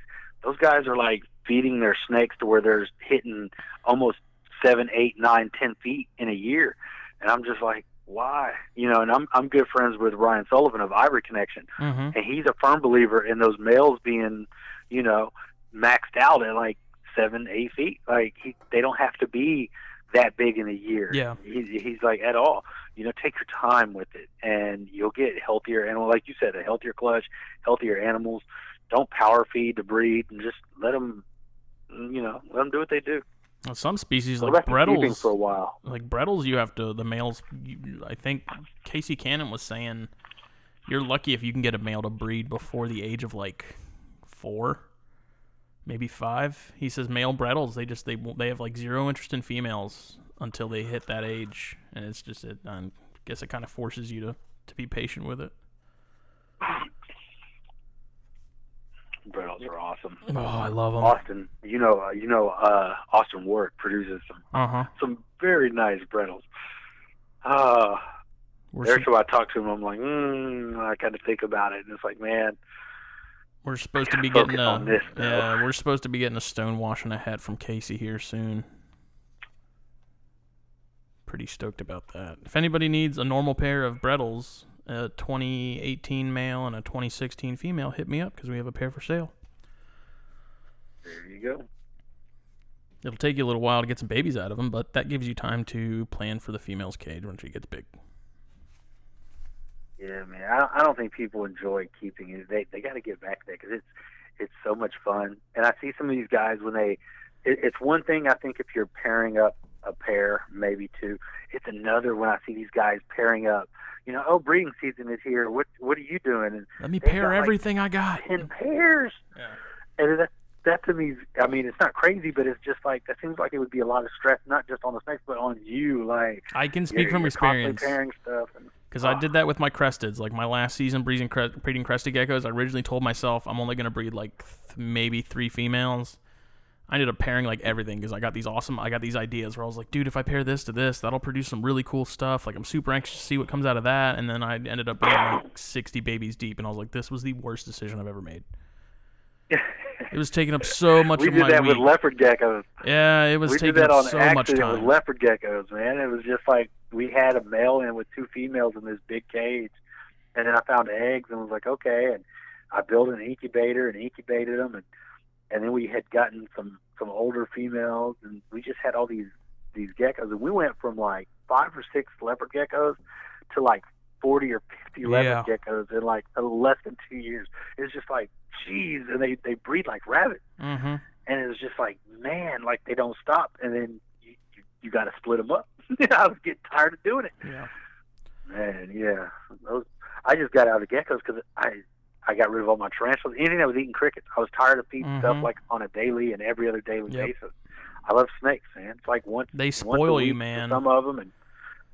those guys are like feeding their snakes to where they're hitting almost seven, eight, nine, ten feet in a year, and I'm just like, why? You know, and I'm I'm good friends with Ryan Sullivan of Ivory Connection, Mhm. and he's a firm believer in those males being, you know, maxed out at like seven, eight feet. Like he, they don't have to be that big in a year. Yeah. He, he's like at all. You know, take your time with it, and you'll get healthier animal. Like you said, a healthier clutch, healthier animals. Don't power feed to breed, and just let them, you know, let them do what they do. Well, Some species like Bredls, for a while. like Bredls, you have to the males. You, I think Casey Cannon was saying you're lucky if you can get a male to breed before the age of like four, maybe five. He says male Bredls they just they they have like zero interest in females until they hit that age, and it's just it. I guess it kind of forces you to to be patient with it. Bredls are awesome. Oh, I love them. Austin, you know, uh, you know, uh, Austin Work produces some Uh huh. some very nice Brettles. Uh, every time I talk to him, I'm like, mm, I kind of think about it, and it's like, man, we're supposed to be getting a this, yeah we're supposed to be getting a stonewash and a hat from Casey here soon. Pretty stoked about that. If anybody needs a normal pair of Bredls, a 2018 male and a 2016 female, hit me up because we have a pair for sale. there you go. It'll take you a little while to get some babies out of them, but that gives you time to plan for the female's cage when she gets big. Yeah, man. I don't, I don't think people enjoy keeping it. They they got to get back there because it's it's so much fun. And I see some of these guys when they. It, it's one thing I think if you're pairing up a pair, maybe two. It's another when I see these guys pairing up. You know, oh, breeding season is here. What what are you doing? And Let me pair got, like, everything I got. ten pairs. Yeah. And that that to me, I mean, it's not crazy, but it's just like that seems like it would be a lot of stress, not just on the snakes, but on you. Like I can speak you're, from you're constantly experience. pairing stuff. And, Because I did that with my cresteds. Like my last season breeding, cre- breeding crested geckos, I originally told myself I'm only going to breed like th- maybe three females. I ended up pairing like everything because I got these awesome, I got these ideas where I was like, dude, if I pair this to this, that'll produce some really cool stuff. Like I'm super anxious to see what comes out of that. And then I ended up being like 60 babies deep, and I was like, this was the worst decision I've ever made. <laughs> It was taking up so much we of did that week. with leopard geckos. yeah, it was taking so much time. we taking did that up on so much accident with leopard geckos, man. It was just like we had a male in with two females in this big cage, and then I found eggs and was like, okay, and I built an incubator and incubated them, and and then we had gotten some some older females, and we just had all these these geckos, and we went from like five or six leopard geckos to like forty or fifty leopard geckos in like less than two years. It's just like, geez, and they they breed like rabbits mm-hmm. and it was just like, man, like they don't stop, and then you you, you got to split them up. <laughs> I was getting tired of doing it, Yeah. man. Yeah, those. I just got out of geckos because I I got rid of all my tarantulas. Anything that was eating crickets, I was tired of feeding stuff Mhm. like on a daily and every other daily Yep. basis. I love snakes, man. It's like once They once spoil you, man. Some of them, and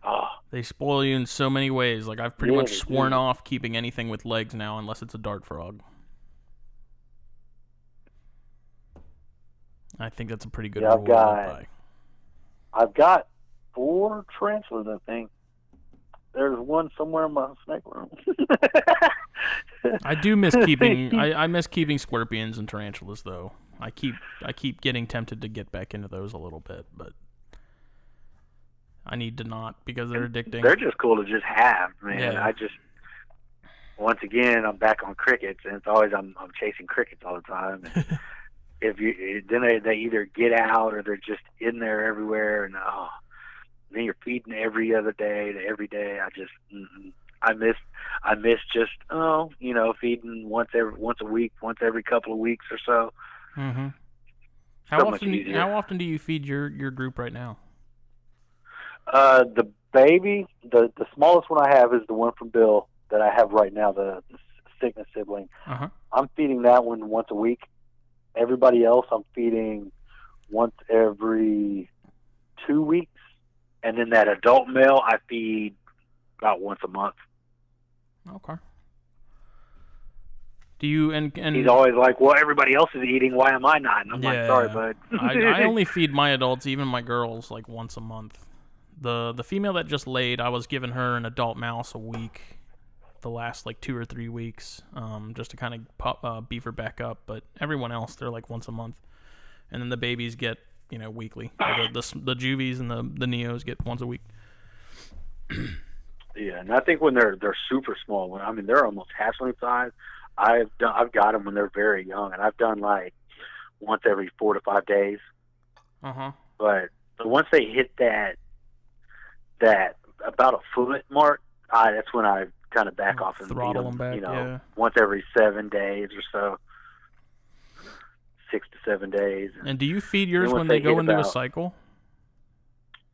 oh, They spoil you in so many ways. Like I've pretty Yeah, much sworn off keeping anything with legs now, unless it's a dart frog. I think that's a pretty good Yeah, I've rule to live got- I've got four tarantulas, I think. There's one somewhere in my snake room. <laughs> I do miss keeping. <laughs> I, I miss keeping scorpions and tarantulas, though. I keep I keep getting tempted to get back into those a little bit, but I need to not because they're addicting. They're just cool to just have, man. Yeah. I just once again I'm back on crickets, and it's always I'm I'm chasing crickets all the time. And <laughs> if you then they they either get out or they're just in there everywhere, and oh, then you're feeding every other day to every day. I just mm-mm. I miss I miss just oh you know feeding once every once a week, once every couple of weeks or so. hmm How So often? easier. How often do you feed your your group right now? Uh, the baby, the the smallest one I have is the one from Bill that I have right now, the, the sickness sibling. Uh huh. I'm feeding that one once a week. Everybody else, I'm feeding once every two weeks, and then that adult male, I feed about once a month. Okay. Do you and and He's always like, "Well, everybody else is eating. Why am I not?" And I'm Yeah. like, "Sorry, bud." I, I <laughs> only feed my adults, even my girls, like once a month. The the female that just laid, I was giving her an adult mouse a week, the last like two or three weeks, um, just to kind of pop, uh, beef her back up. But everyone else, they're like once a month, and then the babies get you know weekly. The the, the juvies and the the neos get once a week. <clears throat> Yeah, and I think when they're they're super small, when I mean they're almost hatchling size. I've done I've got them when they're very young, and I've done like once every four to five days. Uh huh. But but once they hit that that about a foot mark, I, that's when I kind of back off and Throttle 'em, them back. You know, yeah. once every seven days or so, six to seven days. And do you feed yours when they they go into a cycle?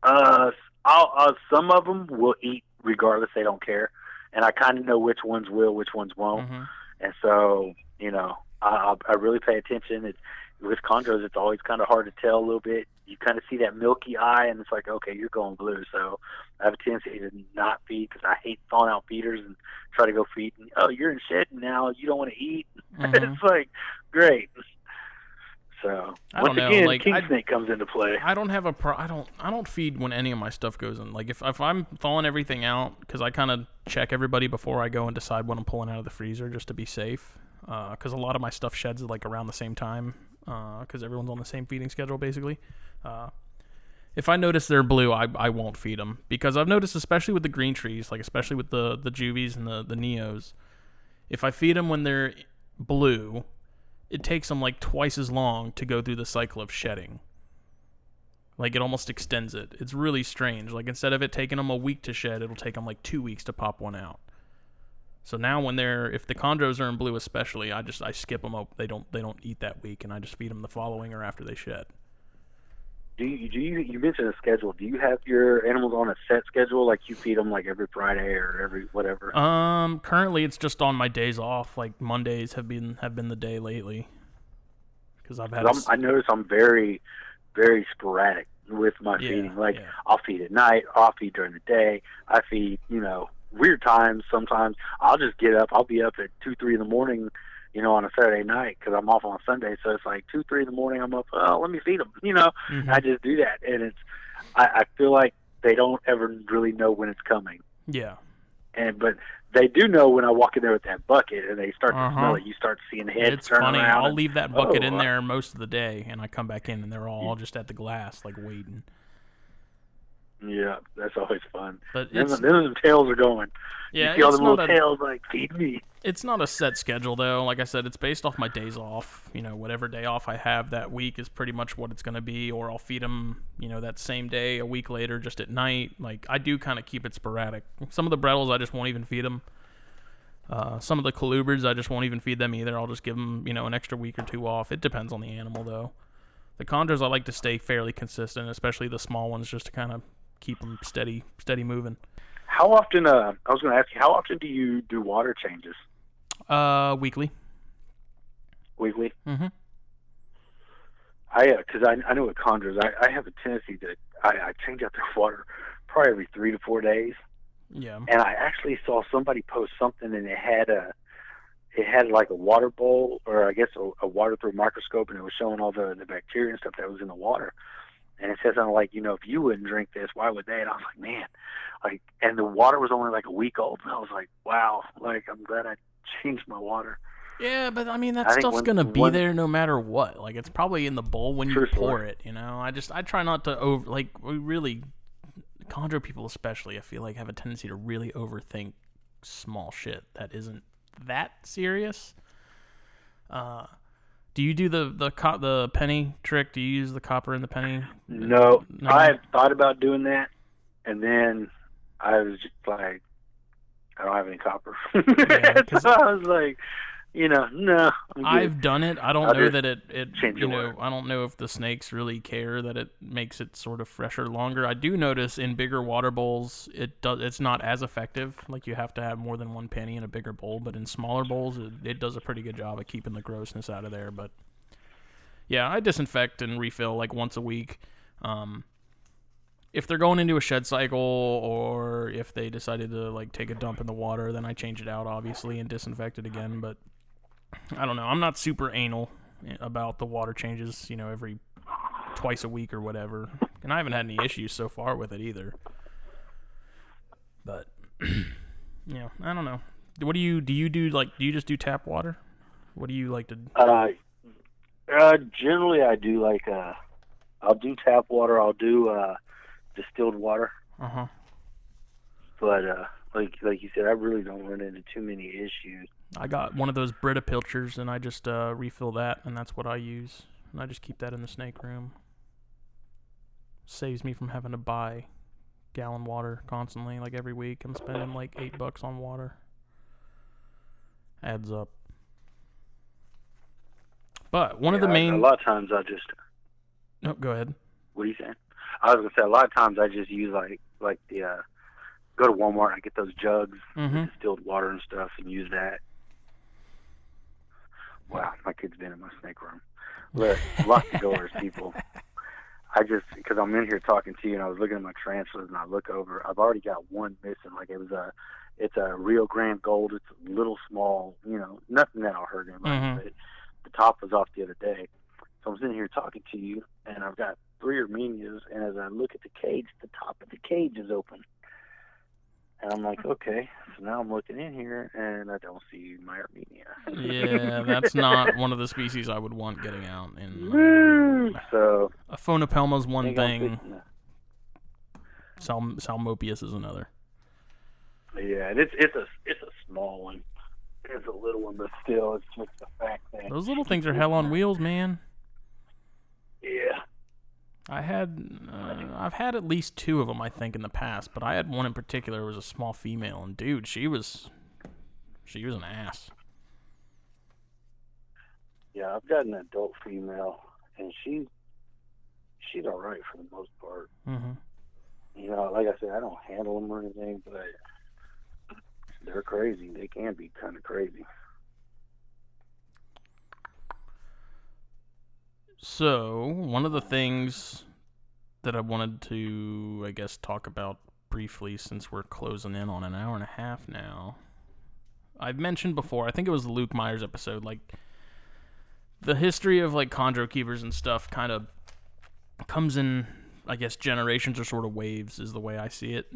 Uh, I'll, uh, some of them will eat regardless; they don't care, and I kind of know which ones will, which ones won't. hmm And so, you know, I, I, I really pay attention. It's, with chondros, it's always kind of hard to tell a little bit. You kind of see that milky eye, and it's like, okay, you're going blue. So I have a tendency to not feed because I hate thawing out feeders and try to go feed. And, oh, you're in shed now. You don't want to eat. <laughs> Mhm. it's like, great. So I once know, again, like, king I- snake comes into play. I don't have a pro. I don't. I don't feed when any of my stuff goes in. Like if if I'm thawing everything out, because I kind of check everybody before I go and decide what I'm pulling out of the freezer, just to be safe. Because a lot of my stuff sheds like around the same time. Because everyone's on the same feeding schedule, basically. Uh, if I notice they're blue, I, I won't feed them because I've noticed, especially with the green trees, like especially with the the juvies and the the neos, if I feed them when they're blue, it takes them like twice as long to go through the cycle of shedding. Like it almost extends it. It's really strange. Like instead of it taking them a week to shed, it'll take them like two weeks to pop one out. So now when they're if the chondros are in blue especially, I just I skip them up. They don't they don't eat that week, and I just feed them the following or after they shed. Do you, do you you mentioned a schedule? Do you have your animals on a set schedule, like you feed them like every Friday or every whatever? Um, currently it's just on my days off. Like Mondays have been have been the day lately. Because I've had. 'Cause I'm, notice I'm very, very sporadic with my Yeah, feeding. Like yeah. I'll feed at night, I'll feed during the day. I feed, you know, weird times. Sometimes I'll just get up. I'll be up at two, three in the morning, you know, on a Saturday night because I'm off on Sunday. So it's like two, three in the morning. I'm up. Oh, let me feed them. You know, Mhm. I just do that, and it's. I, I feel like they don't ever really know when it's coming, yeah. and but they do know when I walk in there with that bucket and they start to Uh-huh. smell it. You start seeing heads It's turn funny. around. I'll and- leave that bucket oh, in there most of the day, and I come back in, and they're all just at the glass, like waiting. Yeah, that's always fun. But Then, it's then the tails are going. yeah, you see all it's the not little a tails like feed me. it's not a set schedule though. Like I said, it's based off my days off. You know, whatever day off I have that week is pretty much what it's going to be. Or I'll feed them, you know, that same day, a week later, just at night. Like I do kind of keep it sporadic. Some of the Bredls I just won't even feed them. Uh, some of the Colubers I just won't even feed them either. I'll just give them, you know, an extra week or two off. It depends on the animal though. The chondros I like to stay fairly consistent, especially the small ones, just to kind of keep them steady, steady moving. How often? Uh, I was going to ask you, how often do you do water changes Uh, weekly. weekly? Mm-hmm. I because I I know with chondros, I, I have a tendency that I, I change out their <laughs> water probably every three to four days. Yeah. And I actually saw somebody post something, and it had a it had like a water bowl, or I guess a, a water through microscope, and it was showing all the the bacteria and stuff that was in the water. And it says something like, you know, if you wouldn't drink this, why would they? And I was like, man, like, and the water was only like a week old, and I was like, wow, like I'm glad I changed my water. Yeah, but I mean that I stuff's gonna be there no matter what. Like it's probably in the bowl when you pour story. it. You know, I just I try not to over like we really, chondro people especially. I feel like have a tendency to really overthink small shit that isn't that serious. Uh, do you do the the co- the penny trick? Do you use the copper and the penny? No, No? I thought about doing that, and then I was just like, I don't have any copper. <laughs> Yeah, so I was like, you know, no. I've done it. I don't I'll know that it, it you know. I don't know if the snakes really care that it makes it sort of fresher longer. I do notice in bigger water bowls it does it's not as effective. Like you have to have more than one penny in a bigger bowl, but in smaller bowls it, it does a pretty good job of keeping the grossness out of there, but yeah, I disinfect and refill like once a week. Um if they're going into a shed cycle or if they decided to like take a dump in the water, then I change it out obviously and disinfect it again, but I don't know. I'm not super anal about the water changes, you know, every twice a week or whatever. And I haven't had any issues so far with it either. But <clears throat> yeah, I don't know. What do you do you do like do you just do tap water? What do you like to Uh, uh, generally, I do like uh, I'll do tap water. I'll do uh, distilled water. Uh-huh. But uh, like like you said, I really don't run into too many issues. I got one of those Brita pilchers and I just uh, refill that and that's what I use. And I just keep that in the snake room. Saves me from having to buy gallon water constantly, like every week. I'm spending like eight bucks on water. Adds up. But one of the main A lot of times I just no, go ahead. What are you saying? I was gonna say a lot of times I just use like like the uh, go to Walmart and I get those jugs, Mm-hmm. distilled water and stuff, and use that. Wow, my kid's been in my snake room. Look, lock the doors, people. I just because I'm in here talking to you, and I was looking at my transfers, and I look over. I've already got one missing. Like it was a, it's a Rio Grande Gold. It's a little small, you know, nothing that'll hurt anybody. Mhm. But the top was off the other day, so I'm sitting here talking to you, and I've got three irminias, and as I look at the cage, the top of the cage is open. And I'm like, okay. So now I'm looking in here, and I don't see my irminia. Yeah, <laughs> that's not one of the species I would want getting out. In So Aphonopelma's one thing. Sal- Psalmopoeus is another. Yeah, and it's it's a it's a small one. It's a little one, but still, it's just the fact that Those little things are hell on wheels, man. yeah. I had, uh, I've had at least two of them, I think, in the past. But I had one in particular. It was a small female, and dude, she was She was an ass. Yeah, I've got an adult female, and she she's all right for the most part. Mm-hmm. You know, like I said, I don't handle them or anything, but they're crazy. They can be kind of crazy. So, one of the things that I wanted to, I guess, talk about briefly since we're closing in on an hour and a half now. I've mentioned before, I think it was the Luke Myers episode, like the history of like chondro keepers and stuff kind of comes in, I guess, generations or sort of waves, is the way I see it.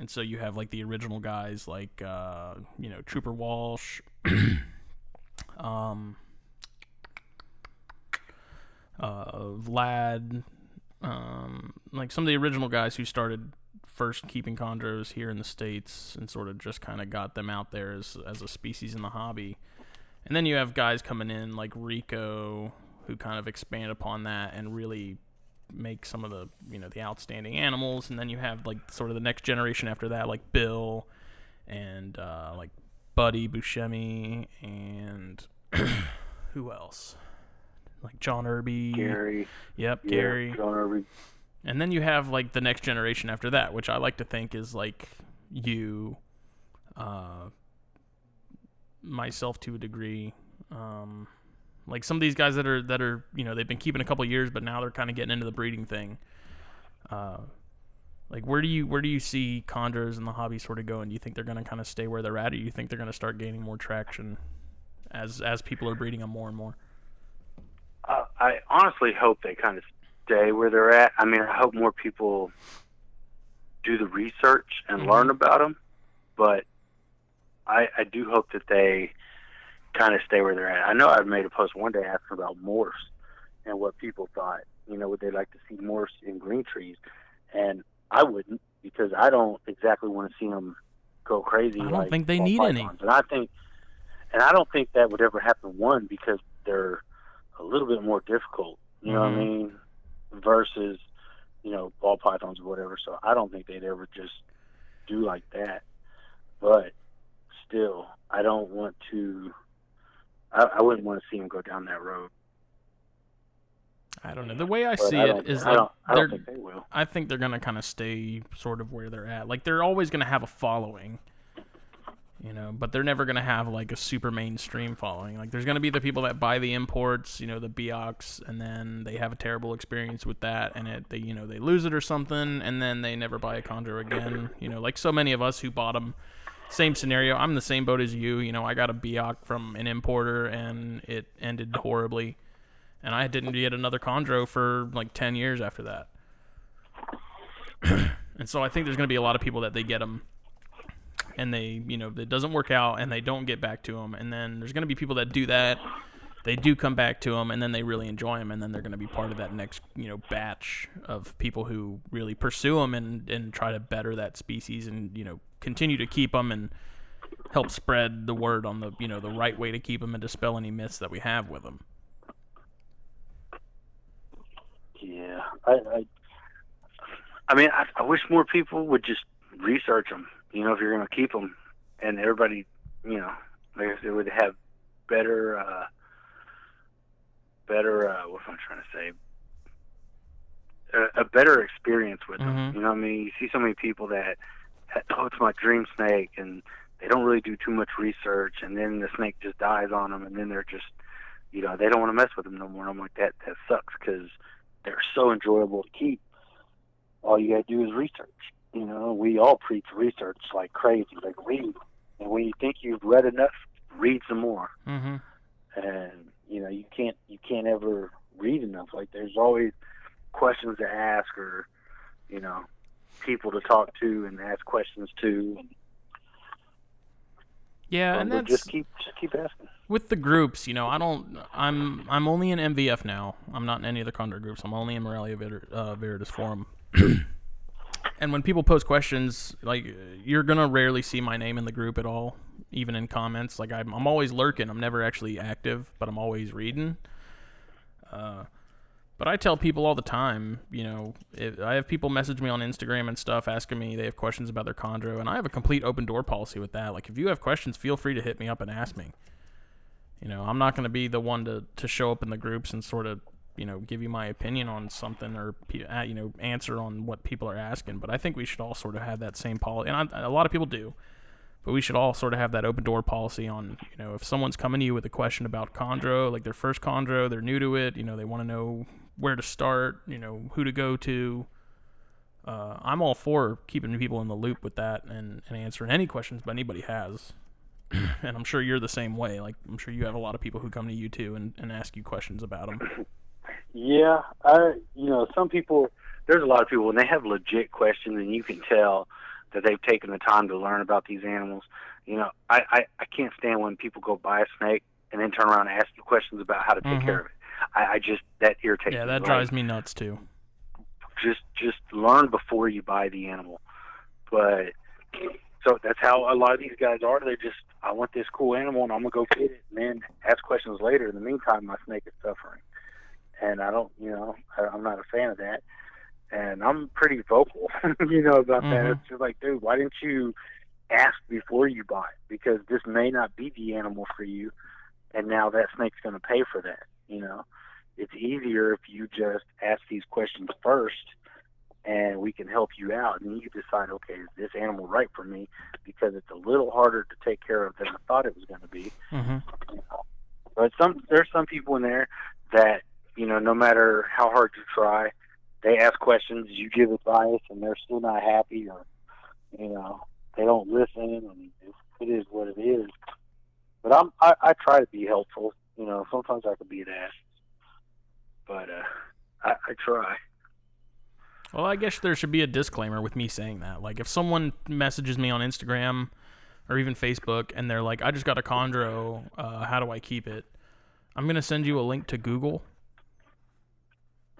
And so you have like the original guys like, uh, you know, Trooper Walsh, <clears throat> um, uh, Vlad, um, like some of the original guys who started first keeping chondros here in the states and sort of just kind of got them out there as as a species in the hobby. And then you have guys coming in like Rico who kind of expand upon that and really make some of the you know the outstanding animals. And then you have like sort of the next generation after that, like Bill and uh, like Buddy Buscemi and <clears throat> who else? Like John Irby. Gary. Yep, yeah, Gary. John Irby. And then you have like the next generation after that, which I like to think is like you, uh, myself to a degree. Um, like some of these guys that are that are you know they've been keeping a couple years, but now they're kind of getting into the breeding thing. Uh, like where do you where do you see chondros and the hobby sort of going? Do you think they're going to kind of stay where they're at, or do you think they're going to start gaining more traction as as people are breeding them more and more? I honestly hope they kind of stay where they're at. I mean, I hope more people do the research and Mhm. learn about them, but I, I do hope that they kind of stay where they're at. I know I've made a post one day asking about morphs and what people thought. You know, would they like to see morphs in green trees? And I wouldn't because I don't exactly want to see them go crazy. I don't like think they need any. And I think, and I don't think that would ever happen. One because they're a little bit more difficult. You know what I Mhm. mean? Versus, you know, ball pythons or whatever. So I don't think they'd ever just do like that. But still, I don't want to. I, I wouldn't want to see them go down that road. I don't know. The way I But see I it don't, I like I don't think they will. I think they're gonna kind of stay sort of where they're at. Like they're always gonna have a following, you know, but they're never gonna have like a super mainstream following. Like there's gonna be the people that buy the imports, you know, the Biaks, and then they have a terrible experience with that, and it they you know they lose it or something, and then they never buy a chondro again. You know, like so many of us who bought them. Same scenario. I'm the same boat as you. You know, I got a Biak from an importer, and it ended horribly and I didn't get another chondro for like 10 years after that. <clears throat> and so I think there's going to be a lot of people that they get them and they, you know, it doesn't work out and they don't get back to them. And then there's going to be people that do that. They do come back to them and then they really enjoy them and then they're going to be part of that next, you know, batch of people who really pursue them and, and try to better that species and, you know, continue to keep them and help spread the word on the, you know, the right way to keep them and dispel any myths that we have with them. Yeah, I, I, I mean, I, I wish more people would just research them. You know, if you're going to keep them, and everybody, you know, like I said, would have better, uh, better. Uh, what am I trying to say? A, a better experience with them. Mhm. You know, what I mean, you see so many people that, oh, it's my dream snake, and they don't really do too much research, and then the snake just dies on them, and then they're just, you know, they don't want to mess with them no more. And I'm like, that that sucks because they're so enjoyable to keep. All you gotta do is research. You know, we all preach research like crazy, like read. And when you think you've read enough, read some more. Mm-hmm. And you know, you can't you can't ever read enough. Like there's always questions to ask, or you know, people to talk to and ask questions to. And, Yeah, and just keep just keep asking. with the groups. You know, I don't. I'm I'm only in MVF now. I'm not in any of the chondro groups. I'm only in Morelia uh, Viridis Forum. <clears throat> and when people post questions, like you're gonna rarely see my name in the group at all, even in comments. Like I'm, I'm always lurking. I'm never actually active, but I'm always reading. Uh, But I tell people all the time, you know, I have people message me on Instagram and stuff asking me they have questions about their chondro, and I have a complete open door policy with that. Like, if you have questions, feel free to hit me up and ask me. You know, I'm not going to be the one to, to show up in the groups and sort of, you know, give you my opinion on something or, uh, you know, answer on what people are asking. But I think we should all sort of have that same policy. And I, a lot of people do. But we should all sort of have that open door policy on, you know, if someone's coming to you with a question about chondro, like their first chondro, they're new to it, you know, they want to know where to start, you know, who to go to. Uh, I'm all for keeping people in the loop with that and, and answering any questions that anybody has. <coughs> and I'm sure you're the same way. Like, I'm sure you have a lot of people who come to you too and, and ask you questions about them. Yeah, I, you know, some people, there's a lot of people, when they have legit questions and you can tell that they've taken the time to learn about these animals. You know, I, I, I can't stand when people go buy a snake and then turn around and ask you questions about how to take mm-hmm. care of it. I, I just that irritates yeah, me. that drives me nuts too. Just just learn before you buy the animal. But so that's how a lot of these guys are. They just I want this cool animal and I'm gonna go get it and then ask questions later. In the meantime, my snake is suffering, and I don't, you know, I, I'm not a fan of that and I'm pretty vocal, <laughs> you know, about mm-hmm. that. It's just like, dude, why didn't you ask before you bought? Because this may not be the animal for you, and now that snake's going to pay for that. You know, it's easier if you just ask these questions first, and we can help you out, and you decide, okay, is this animal right for me? Because it's a little harder to take care of than I thought it was going to be. Mm-hmm. You know? But some there's some people in there that you know, no matter how hard you try they ask questions, you give advice, and they're still not happy, or you know they don't listen, it is what it is. But I'm I, I try to be helpful. You know, sometimes I can be an ass, but uh, I, I try. Well, I guess there should be a disclaimer with me saying that. Like, if someone messages me on Instagram or even Facebook and they're like, "I just got a chondro, uh, how do I keep it?" I'm gonna send you a link to Google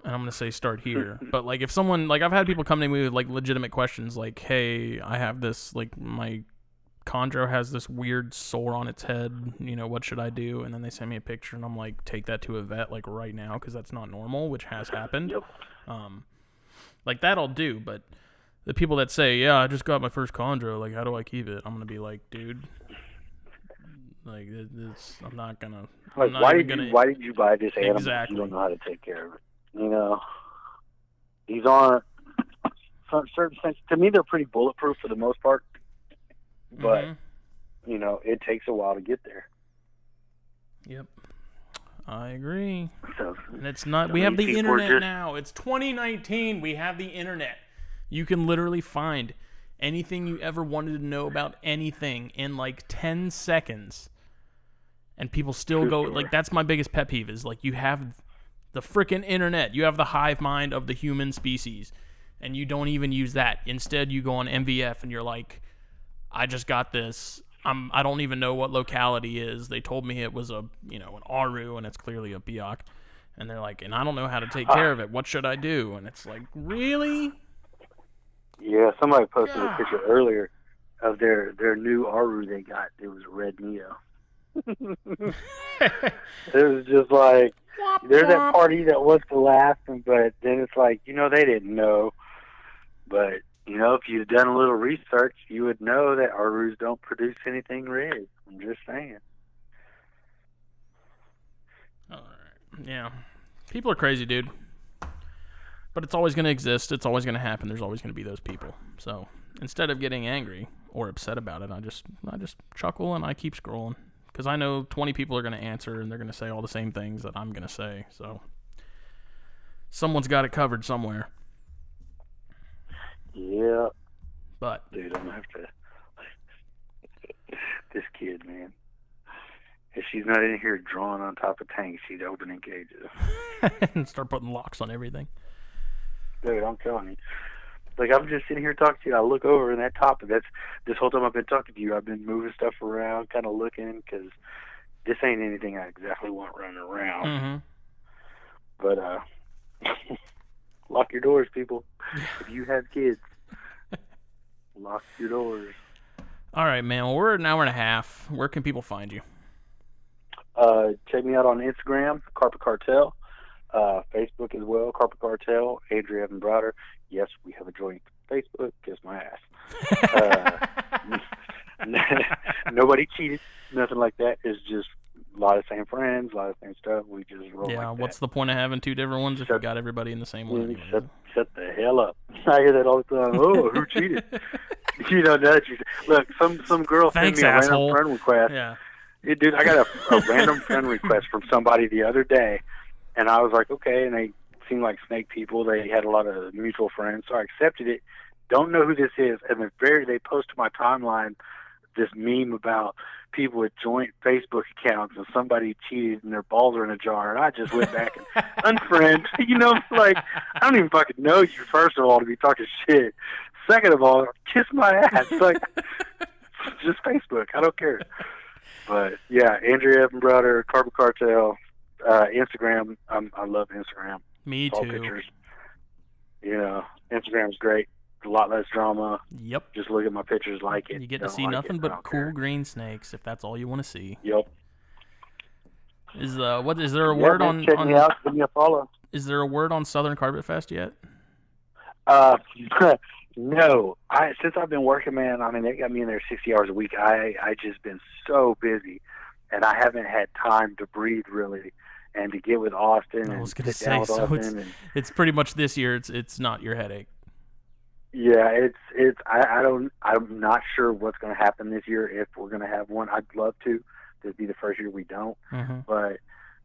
and I'm gonna say start <laughs> here. but like if someone like I've had people come to me with like legitimate questions like, Hey, I have this like my chondro has this weird sore on its head, you know, what should I do? And then they send me a picture and I'm like, take that to a vet like right now because that's not normal, which has happened. Yep. Um like that I'll do, but the people that say, "Yeah, I just got my first chondro. Like, how do I keep it?" I'm gonna be like, "Dude, like, it's, I'm not gonna." Like, not why did gonna, you why did you buy this animal? Exactly. You don't know how to take care of it. You know, these aren't certain things. To me, they're pretty bulletproof for the most part, but mm-hmm. you know, it takes a while to get there. Yep. I agree. So, and it's not. We have the internet just, now. It's 2019. We have the internet. You can literally find anything you ever wanted to know about anything in like 10 seconds. And people still go like that's my biggest pet peeve is like you have the freaking internet. You have the hive mind of the human species, and you don't even use that. Instead, you go on MVF and you're like, I just got this. I'm I don't even know what locality is. They told me it was a you know an Aru, and it's clearly a Biak. And they're like, and I don't know how to take care of it. What should I do? And it's like, really? Yeah, somebody posted God. a picture earlier of their their new Aru they got. It was red Neo. <laughs> <laughs> it was just like there's that party that was the last, but then it's like you know they didn't know. But you know, if you'd done a little research, you would know that Arus don't produce anything red. I'm just saying. All right. Yeah, people are crazy, dude. But it's always going to exist. It's always going to happen. There's always going to be those people. So instead of getting angry or upset about it, I just I just chuckle and I keep scrolling because I know 20 people are going to answer and they're going to say all the same things that I'm going to say. So someone's got it covered somewhere. Yeah. But dude, I'm gonna have to. <laughs> this kid, man. If she's not in here drawing on top of tanks, she's opening cages <laughs> and start putting locks on everything. Dude, I'm telling you. Like I'm just sitting here talking to you. I look over and that top, and that's this whole time I've been talking to you. I've been moving stuff around, kind of looking, because this ain't anything I exactly want running around. Mm-hmm. But uh, <laughs> lock your doors, people. if you have kids, <laughs> lock your doors. All right, man. Well, we're an hour and a half. Where can people find you? Uh, check me out on Instagram, Carpet Cartel. uh, Facebook as well, Carpet Cartel, Andrea Evan Browder. Yes, we have a joint Facebook. Kiss my ass. <laughs> Uh, <laughs> <laughs> nobody cheated, nothing like that. It's just a lot of same friends, a lot of same stuff. We just roll yeah, like what's the point of having two different ones if you got everybody in the same one? Anyways? Shut, shut the hell up! I hear that all the time. Oh, who cheated? you know that. You, look, some some girl Thanks, sent me a asshole. random friend request. yeah. Yeah, dude, I got a, a random friend request from somebody the other day, and I was like, okay, and they seemed like snake people. They had a lot of mutual friends, so I accepted it. Don't know who this is, and the very they post to my timeline this meme about people with joint Facebook accounts and somebody cheated and their balls are in a jar, and I just went back and <laughs> unfriend. You know, like I don't even fucking know you first of all to be talking shit. Second of all, kiss my ass. Like <laughs> just Facebook. I don't care. But yeah, Andrea Evan Browder, Carpet Cartel, uh, Instagram. I'm, I love Instagram. Me too. pictures. You know, Instagram's great. A lot less drama. Yep. Just look at my pictures, like it. You get to see like nothing it, but cool care. green snakes if that's all you want to see. Yep. Is uh what is there a Yeah, word man, on, check on me out. Give me a follow. is there a word on Southern Carpet Fest yet? Uh, <laughs> no. I since I've been working, man. I mean, they got me in there sixty hours a week. I I just been so busy, and I haven't had time to breathe really, and to get with Austin I was gonna say, so Austin. it's- and, It's pretty much this year. It's it's not your headache. yeah, it's it's. I I don't. I'm not sure what's going to happen this year if we're going to have one. I'd love to. This be the first year we don't, hmm but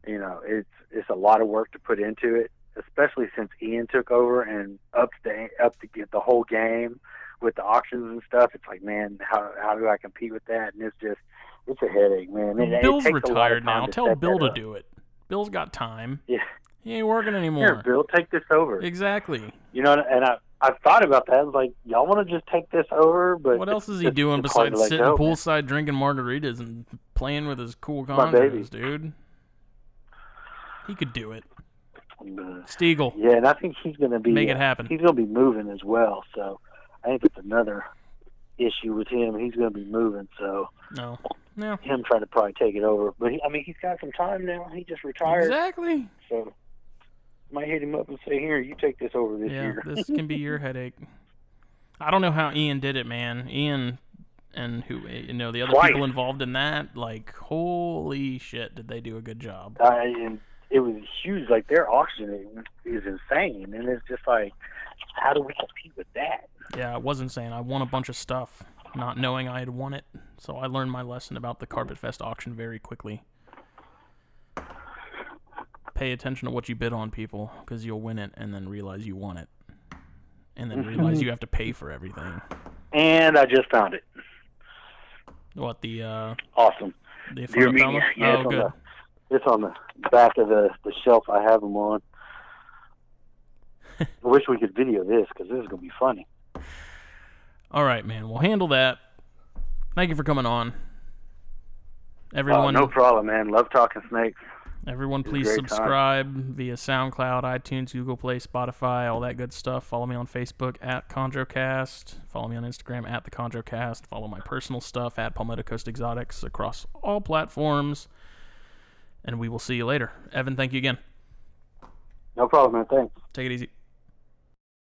you know, it's it's a lot of work to put into it, especially since Ian took over and upped the up to get the whole game with the auctions and stuff. It's like, man, how how do I compete with that? And it's just it's a headache, man. It, Bill's takes a lot of retired now. to Tell Bill to up. do it. Bill's got time. Yeah. He ain't working anymore. Here. Bill, take this over. Exactly. You know, and I I've thought about that. I was like, y'all want to just take this over? But What else is he doing it's hard to besides sitting go, man. poolside drinking margaritas and playing with his cool baby. dude? He could do it. Stiegel, Yeah, and I think he's going to be make it happen. He's going to be moving as well. So I think it's another issue with him. He's going to be moving, so No. No. him trying to probably take it over. But he, I mean, he's got some time now. He just retired, Exactly. so might hit him up and say, "Here, you take this over this Yeah, year." this <laughs> can be your headache. I don't know how Ian did it, man. Ian and who eh, you know the other Twice. people involved in that, like holy shit, did they do a good job? I, and it was huge. Like their auction is insane, and it's just like, how do we compete with that? Yeah, it was insane. I won a bunch of stuff, not knowing I had won it. So I learned my lesson about the Carpet Fest auction very quickly. Pay attention to what you bid on, people, because you'll win it and then realize you won it, and then realize you <laughs> have to pay for everything. And I just found it. What the uh, Awesome. the Dear front yeah, oh, it's, on the, it's on the back of the, the shelf I have them on. I wish we could video this because this is gonna be funny. All right, man. We'll handle that. Thank you for coming on. Oh, Everyone, no problem, man. Love talking snakes. everyone, please great time. subscribe via SoundCloud, iTunes, Google Play, Spotify, all that good stuff. Follow me on Facebook at ChondroCast. Follow me on Instagram at the ChondroCast. Follow my personal stuff at Palmetto Coast Exotics across all platforms. And we will see you later. Evan, thank you again. No problem, man. Thanks. Take it easy.